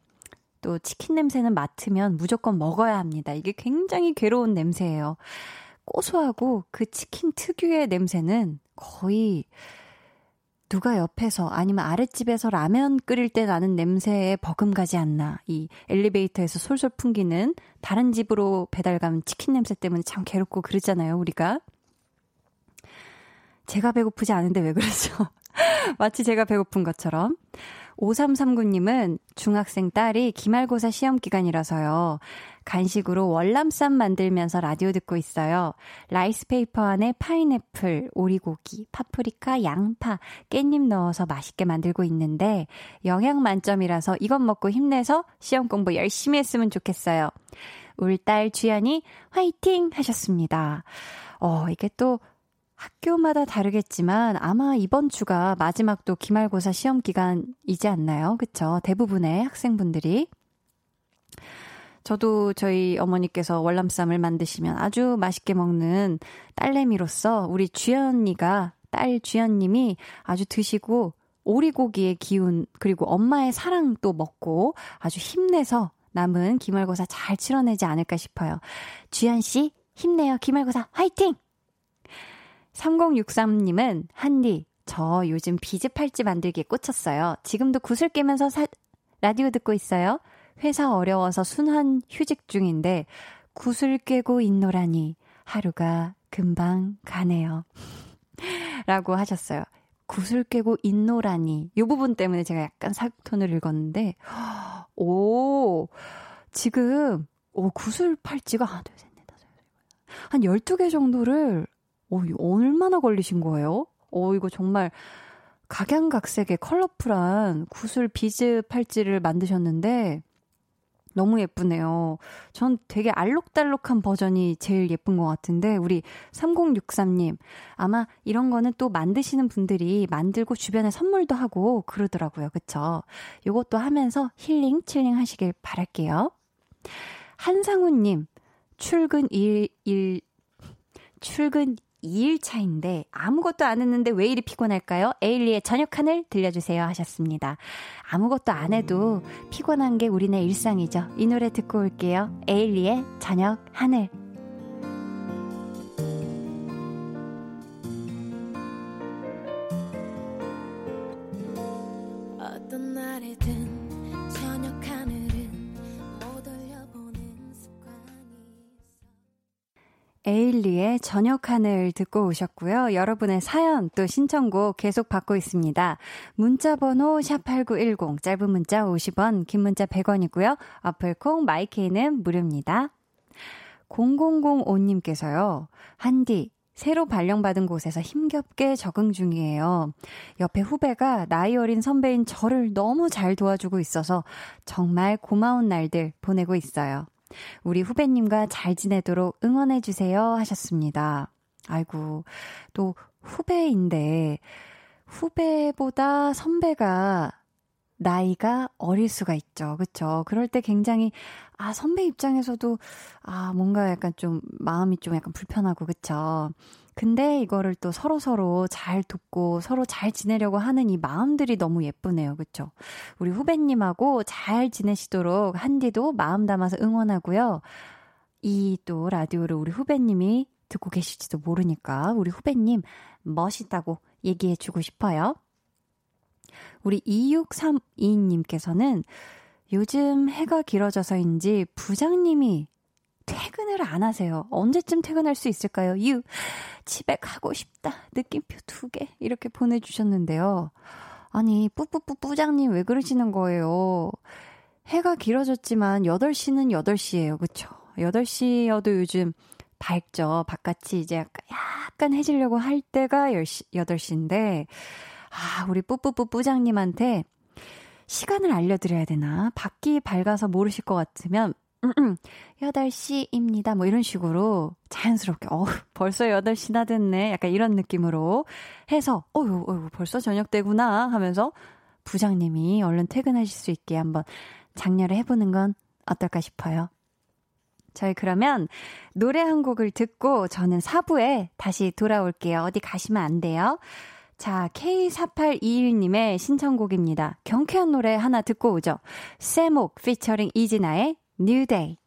또 치킨 냄새는 맡으면 무조건 먹어야 합니다. 이게 굉장히 괴로운 냄새예요. 고소하고 그 치킨 특유의 냄새는 거의 누가 옆에서 아니면 아랫집에서 라면 끓일 때 나는 냄새에 버금가지 않나. 이 엘리베이터에서 솔솔 풍기는 다른 집으로 배달 간 치킨 냄새 때문에 참 괴롭고 그러잖아요, 우리가. 제가 배고프지 않은데 왜 그러죠? 마치 제가 배고픈 것처럼. 5339님은 중학생 딸이 기말고사 시험 기간이라서요. 간식으로 월남쌈 만들면서 라디오 듣고 있어요. rice paper 안에 파인애플, 오리고기, 파프리카, 양파, 깻잎 넣어서 맛있게 만들고 있는데 영양 만점이라서 이것 먹고 힘내서 시험 공부 열심히 했으면 좋겠어요. 울딸 주연이 화이팅 하셨습니다. 어, 이게 또 학교마다 다르겠지만 아마 이번 주가 마지막 또 기말고사 시험 기간이지 않나요? 그쵸? 대부분의 학생분들이. 저도 저희 어머니께서 월남쌈을 만드시면 아주 맛있게 먹는 딸내미로서 우리 주연이가 딸 주연님이 아주 드시고 오리고기의 기운 그리고 엄마의 사랑 또 먹고 아주 힘내서 남은 기말고사 잘 치러내지 않을까 싶어요. 주연 씨 힘내요. 기말고사 화이팅! 3063님은 한디 저 요즘 비즈 팔찌 만들기에 꽂혔어요. 지금도 구슬 깨면서 사, 라디오 듣고 있어요. 회사 어려워서 순환 휴직 중인데 구슬 깨고 있노라니 하루가 금방 가네요. 라고 하셨어요. 구슬 깨고 있노라니. 요 부분 때문에 제가 약간 사톤을 읽었는데, 오, 지금, 오, 구슬 팔찌가 한 12개 정도를, 오, 얼마나 걸리신 거예요? 오, 이거 정말 각양각색의 컬러풀한 구슬 비즈 팔찌를 만드셨는데, 너무 예쁘네요. 전 되게 알록달록한 버전이 제일 예쁜 것 같은데, 우리 3063님. 아마 이런 거는 또 만드시는 분들이 만들고 주변에 선물도 하고 그러더라고요. 그쵸? 요것도 하면서 힐링, 칠링 하시길 바랄게요. 한상우님, 출근 일, 일, 출근 2일 차인데 아무것도 안 했는데 왜 이리 피곤할까요? 에일리의 저녁 하늘 들려주세요 하셨습니다. 아무것도 안 해도 피곤한 게 우리네 일상이죠. 이 노래 듣고 올게요. 에일리의 저녁 하늘. 에일리의 저녁 하늘 듣고 오셨고요. 여러분의 사연 또 신청곡 계속 받고 있습니다. 문자 번호 샵8910 짧은 문자 50원, 긴 문자 100원이고요. 어플콩 마이케이는 무료입니다. 0005님께서요. 한디 새로 발령받은 곳에서 힘겹게 적응 중이에요. 옆에 후배가 나이 어린 선배인 저를 너무 잘 도와주고 있어서 정말 고마운 날들 보내고 있어요. 우리 후배님과 잘 지내도록 응원해주세요 하셨습니다. 아이고, 또 후배인데, 후배보다 선배가 나이가 어릴 수가 있죠. 그쵸? 그럴 때 굉장히, 아, 선배 입장에서도, 아, 뭔가 약간 좀, 마음이 좀 약간 불편하고, 그쵸? 근데 이거를 또 서로 서로 잘 돕고 서로 잘 지내려고 하는 이 마음들이 너무 예쁘네요. 그쵸? 우리 후배님하고 잘 지내시도록 한디도 마음 담아서 응원하고요. 이 또 라디오를 우리 후배님이 듣고 계실지도 모르니까 우리 후배님 멋있다고 얘기해 주고 싶어요. 우리 2632님께서는 요즘 해가 길어져서인지 부장님이 퇴근을 안 하세요. 언제쯤 퇴근할 수 있을까요? 유, 집에 가고 싶다. 느낌표 두 개. 이렇게 보내주셨는데요. 아니, 뿌뿌뿌 부장님 왜 그러시는 거예요? 해가 길어졌지만 8시는 8시예요. 그쵸? 8시여도 요즘 밝죠. 바깥이 이제 약간, 약간 해지려고 할 때가 10시, 8시인데, 아, 우리 뿌뿌뿌뿌장님한테 시간을 알려드려야 되나? 밖이 밝아서 모르실 것 같으면, 8시입니다. 뭐 이런 식으로 자연스럽게, 어 벌써 8시나 됐네. 약간 이런 느낌으로 해서, 어휴, 어휴, 벌써 저녁 되구나 하면서 부장님이 얼른 퇴근하실 수 있게 한번 장려를 해보는 건 어떨까 싶어요. 저희 그러면 노래 한 곡을 듣고 저는 4부에 다시 돌아올게요. 어디 가시면 안 돼요. 자, K4821님의 신청곡입니다. 경쾌한 노래 하나 듣고 오죠. 세목 피처링 이진아의 New Day.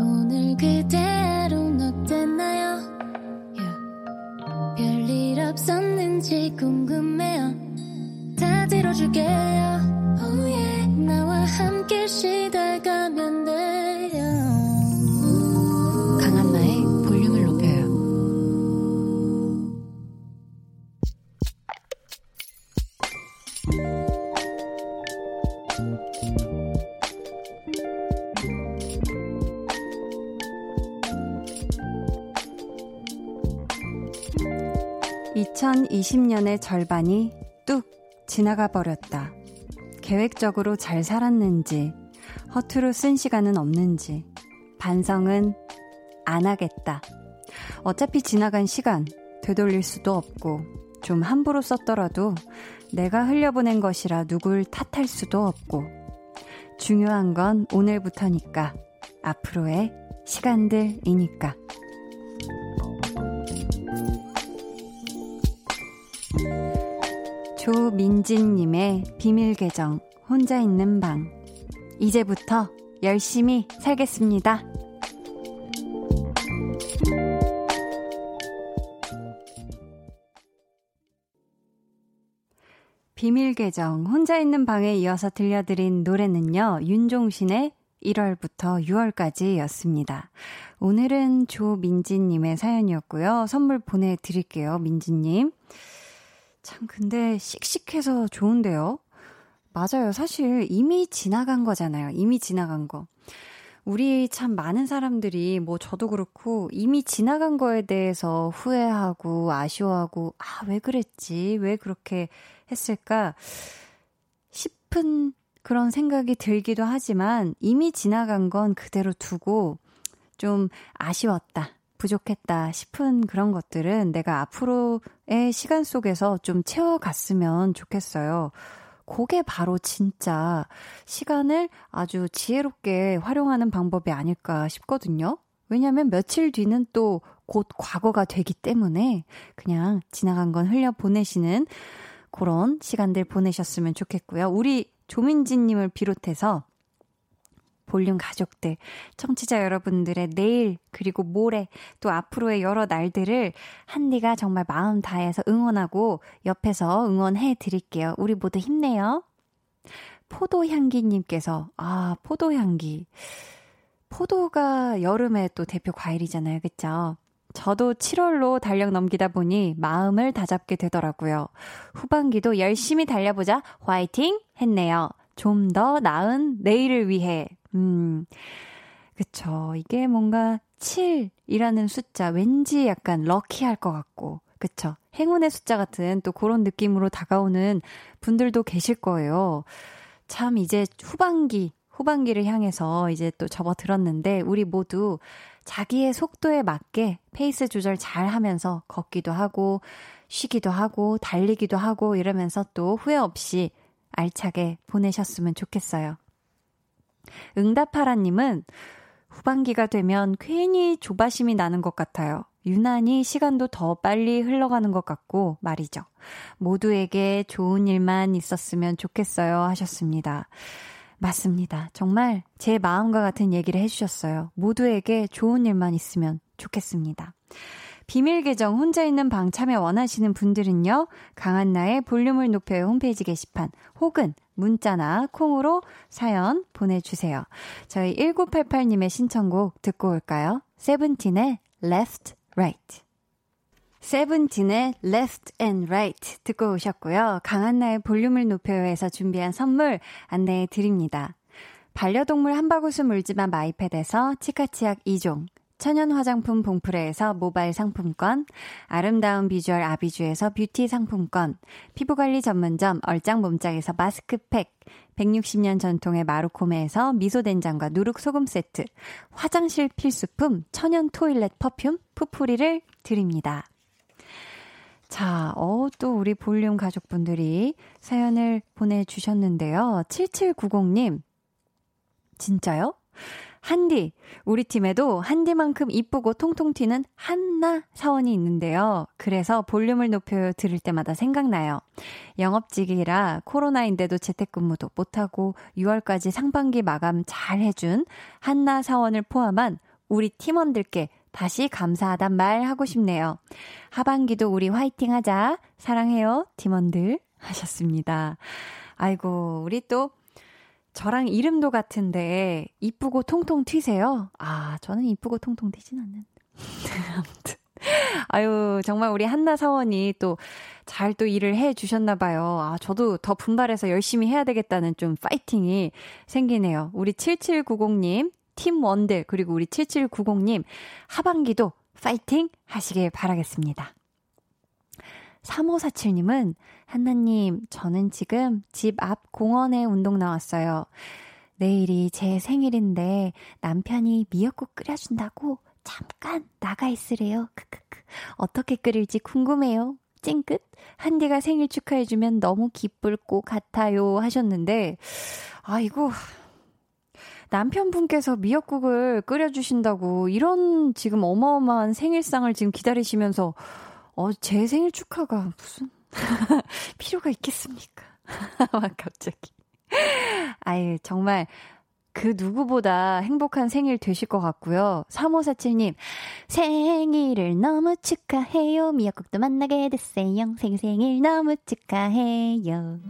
오늘 그대로 어땠나요? Yeah. 별일 없었는지 궁금해요. 다 들어줄게요. Oh yeah. 나와 함께 쉬다가면 돼 (2020년의) 절반이 뚝 지나가 버렸다. 계획적으로 잘 살았는지, 허투루 쓴 시간은 없는지, 반성은 안 하겠다. 어차피 지나간 시간 되돌릴 수도 없고, 좀 함부로 썼더라도 내가 흘려보낸 것이라 누굴 탓할 수도 없고, 중요한 건 오늘부터니까, 앞으로의 시간들이니까. 조민진님의 비밀 계정, 혼자 있는 방. 이제부터 열심히 살겠습니다. 비밀 계정, 혼자 있는 방에 이어서 들려드린 노래는요, 윤종신의 1월부터 6월까지 였습니다. 오늘은 조민지님의 사연이었고요. 선물 보내 드릴게요, 민지님. 참, 근데 씩씩해서 좋은데요? 맞아요. 사실 이미 지나간 거잖아요. 이미 지나간 거. 우리 참 많은 사람들이, 뭐 저도 그렇고, 이미 지나간 거에 대해서 후회하고, 아쉬워하고, 아, 왜 그랬지? 왜 그렇게 했을까? 싶은 그런 생각이 들기도 하지만, 이미 지나간 건 그대로 두고, 좀 아쉬웠다. 부족했다 싶은 그런 것들은 내가 앞으로의 시간 속에서 좀 채워갔으면 좋겠어요. 그게 바로 진짜 시간을 아주 지혜롭게 활용하는 방법이 아닐까 싶거든요. 왜냐면 며칠 뒤는 또 곧 과거가 되기 때문에 그냥 지나간 건 흘려 보내시는 그런 시간들 보내셨으면 좋겠고요. 우리 조민지님을 비롯해서 볼륨 가족들, 청취자 여러분들의 내일, 그리고 모레, 또 앞으로의 여러 날들을 한디가 정말 마음 다해서 응원하고 옆에서 응원해 드릴게요. 우리 모두 힘내요. 포도향기님께서, 아, 포도향기. 포도가 여름에 또 대표 과일이잖아요. 그쵸? 저도 7월로 달력 넘기다 보니 마음을 다잡게 되더라고요. 후반기도 열심히 달려보자. 화이팅! 했네요. 좀 더 나은 내일을 위해. 음, 그쵸. 이게 뭔가 7이라는 숫자, 왠지 약간 럭키할 것 같고, 그쵸. 행운의 숫자 같은 또 그런 느낌으로 다가오는 분들도 계실 거예요. 참, 이제 후반기, 후반기를 향해서 이제 또 접어들었는데, 우리 모두 자기의 속도에 맞게 페이스 조절 잘 하면서 걷기도 하고, 쉬기도 하고, 달리기도 하고, 이러면서 또 후회 없이 알차게 보내셨으면 좋겠어요. 응답하라님은 후반기가 되면 괜히 조바심이 나는 것 같아요. 유난히 시간도 더 빨리 흘러가는 것 같고 말이죠. 모두에게 좋은 일만 있었으면 좋겠어요 하셨습니다. 맞습니다. 정말 제 마음과 같은 얘기를 해주셨어요. 모두에게 좋은 일만 있으면 좋겠습니다. 비밀 계정 혼자 있는 방 참여 원하시는 분들은요. 강한나의 볼륨을 높여요 홈페이지 게시판 혹은 문자나 콩으로 사연 보내주세요. 저희 1988님의 신청곡 듣고 올까요? 세븐틴의 Left, Right. 세븐틴의 Left and Right 듣고 오셨고요. 강한나의 볼륨을 높여요에서 준비한 선물 안내해 드립니다. 반려동물 한바구스 물지만 마이패드에서 치카치약 2종, 천연 화장품 봉프레에서 모바일 상품권, 아름다운 비주얼 아비주에서 뷰티 상품권, 피부관리 전문점 얼짱 몸짱에서 마스크팩, 160년 전통의 마루코메에서 미소된장과 누룩소금 세트, 화장실 필수품 천연 토일렛 퍼퓸 푸풀이를 드립니다. 자, 어, 또 우리 볼륨 가족분들이 사연을 보내주셨는데요. 7790님. 진짜요? 한디, 우리 팀에도 한디만큼 이쁘고 통통 튀는 한나 사원이 있는데요. 그래서 볼륨을 높여 들을 때마다 생각나요. 영업직이라 코로나인데도 재택근무도 못하고 6월까지 상반기 마감 잘 해준 한나 사원을 포함한 우리 팀원들께 다시 감사하단 말 하고 싶네요. 하반기도 우리 화이팅 하자. 사랑해요, 팀원들. 하셨습니다. 아이고, 우리 또 저랑 이름도 같은데 이쁘고 통통 튀세요? 아, 저는 이쁘고 통통 튀진 않는데. 아무튼. 아유, 정말 우리 한나 사원이 또 잘 또 일을 해 주셨나 봐요. 아, 저도 더 분발해서 열심히 해야 되겠다는 좀 파이팅이 생기네요. 우리 7790님, 팀 원들, 그리고 우리 7790님, 하반기도 파이팅 하시길 바라겠습니다. 3547님은 한나님, 저는 지금 집 앞 공원에 운동 나왔어요. 내일이 제 생일인데 남편이 미역국 끓여준다고 잠깐 나가 있으래요. 크크크. 어떻게 끓일지 궁금해요. 찡긋. 한디가 생일 축하해주면 너무 기쁠 것 같아요. 하셨는데, 아이고. 남편분께서 미역국을 끓여주신다고 이런 지금 어마어마한 생일상을 지금 기다리시면서 어, 제 생일 축하가 무슨 필요가 있겠습니까? 막 갑자기. 아유, 정말 그 누구보다 행복한 생일 되실 것 같고요. 3547님, 생일을 너무 축하해요. 미역국도 만나게 됐어요. 생일 생일 너무 축하해요.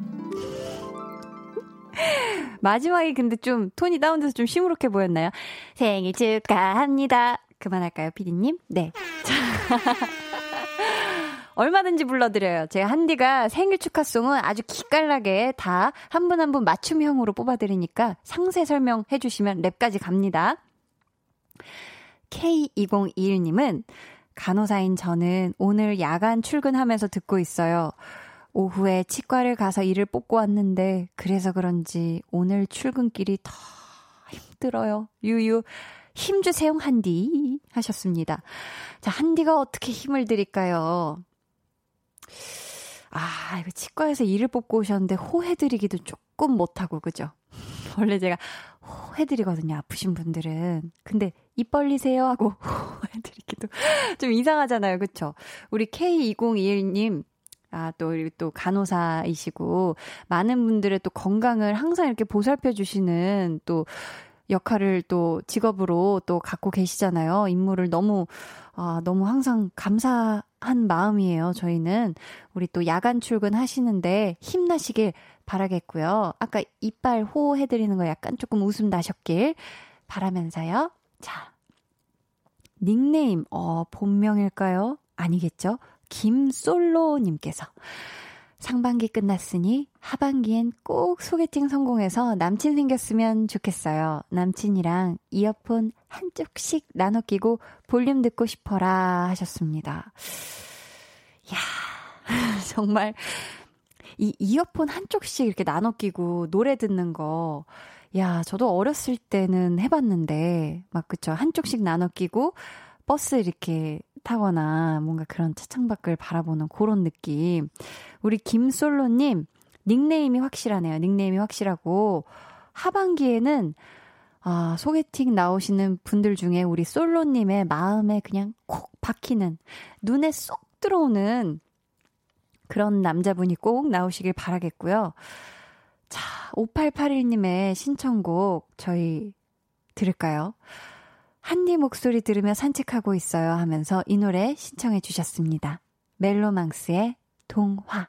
마지막에 근데 좀 톤이 다운돼서 좀 시무룩해 보였나요? 생일 축하합니다. 그만할까요, 피디님? 네. 얼마든지 불러드려요. 제가 한디가 생일 축하송은 아주 기깔나게 다 한 분 한 분 맞춤형으로 뽑아드리니까 상세 설명해 주시면 랩까지 갑니다. K2021님은 간호사인 저는 오늘 야간 출근하면서 듣고 있어요. 오후에 치과를 가서 일을 뽑고 왔는데 그래서 그런지 오늘 출근길이 더 힘들어요. 유유 힘 주세요 한디 하셨습니다. 자 한디가 어떻게 힘을 드릴까요? 아, 이거 치과에서 이를 뽑고 오셨는데 호해드리기도 조금 못하고, 그죠? 원래 제가 호해드리거든요, 아프신 분들은. 근데 입 벌리세요 하고 호해드리기도 좀 이상하잖아요, 그쵸? 우리 K2021님, 아, 또, 또 간호사이시고, 많은 분들의 또 건강을 항상 이렇게 보살펴 주시는 또 역할을 또 직업으로 또 갖고 계시잖아요. 임무를 너무, 아, 너무 항상 감사, 한 마음이에요, 저희는. 우리 또 야간 출근 하시는데 힘나시길 바라겠고요. 아까 이빨 호 해드리는 거 약간 조금 웃음 나셨길 바라면서요. 자. 닉네임, 어, 본명일까요? 아니겠죠? 김솔로님께서. 상반기 끝났으니 하반기엔 꼭 소개팅 성공해서 남친 생겼으면 좋겠어요. 남친이랑 이어폰 한쪽씩 나눠 끼고 볼륨 듣고 싶어라 하셨습니다. 야 정말 이 이어폰 한쪽씩 이렇게 나눠 끼고 노래 듣는 거, 야, 저도 어렸을 때는 해봤는데, 막, 그쵸. 한쪽씩 나눠 끼고, 버스 이렇게 타거나 뭔가 그런 차창밖을 바라보는 그런 느낌. 우리 김솔로님, 닉네임이 확실하네요. 닉네임이 확실하고, 하반기에는, 아, 소개팅 나오시는 분들 중에 우리 솔로님의 마음에 그냥 콕 박히는, 눈에 쏙 들어오는 그런 남자분이 꼭 나오시길 바라겠고요. 자, 5881님의 신청곡 저희 들을까요? 한디 목소리 들으며 산책하고 있어요 하면서 이 노래 신청해 주셨습니다. 멜로망스의 동화.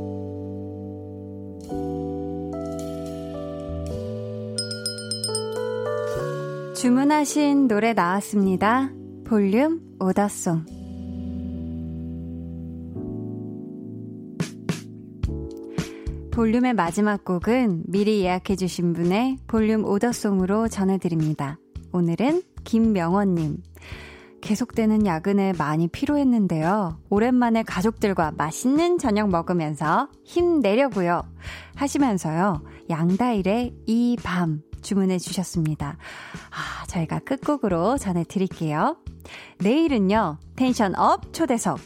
주문하신 노래 나왔습니다. 볼륨 오더송. 볼륨의 마지막 곡은 미리 예약해주신 분의 볼륨 오더송으로 전해드립니다. 오늘은 김명원님. 계속되는 야근에 많이 피로했는데요. 오랜만에 가족들과 맛있는 저녁 먹으면서 힘내려고요. 하시면서요. 양다일의 이 밤 주문해 주셨습니다. 아, 저희가 끝곡으로 전해드릴게요. 내일은요. tension up 초대석.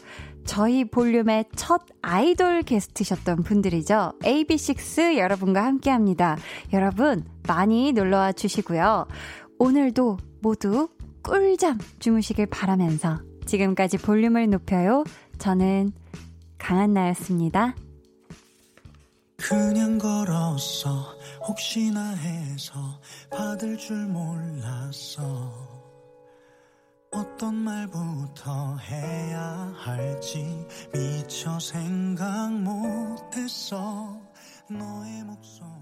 저희 볼륨의 첫 아이돌 게스트셨던 분들이죠. AB6IX 여러분과 함께 합니다. 여러분, 많이 놀러와 주시고요. 오늘도 모두 꿀잠 주무시길 바라면서 지금까지 볼륨을 높여요. 저는 강한나였습니다. 그냥 걸었어. 혹시나 해서 받을 줄 몰랐어. 어떤 말부터 해야 할지 미처 생각 못했어. 너의 목소리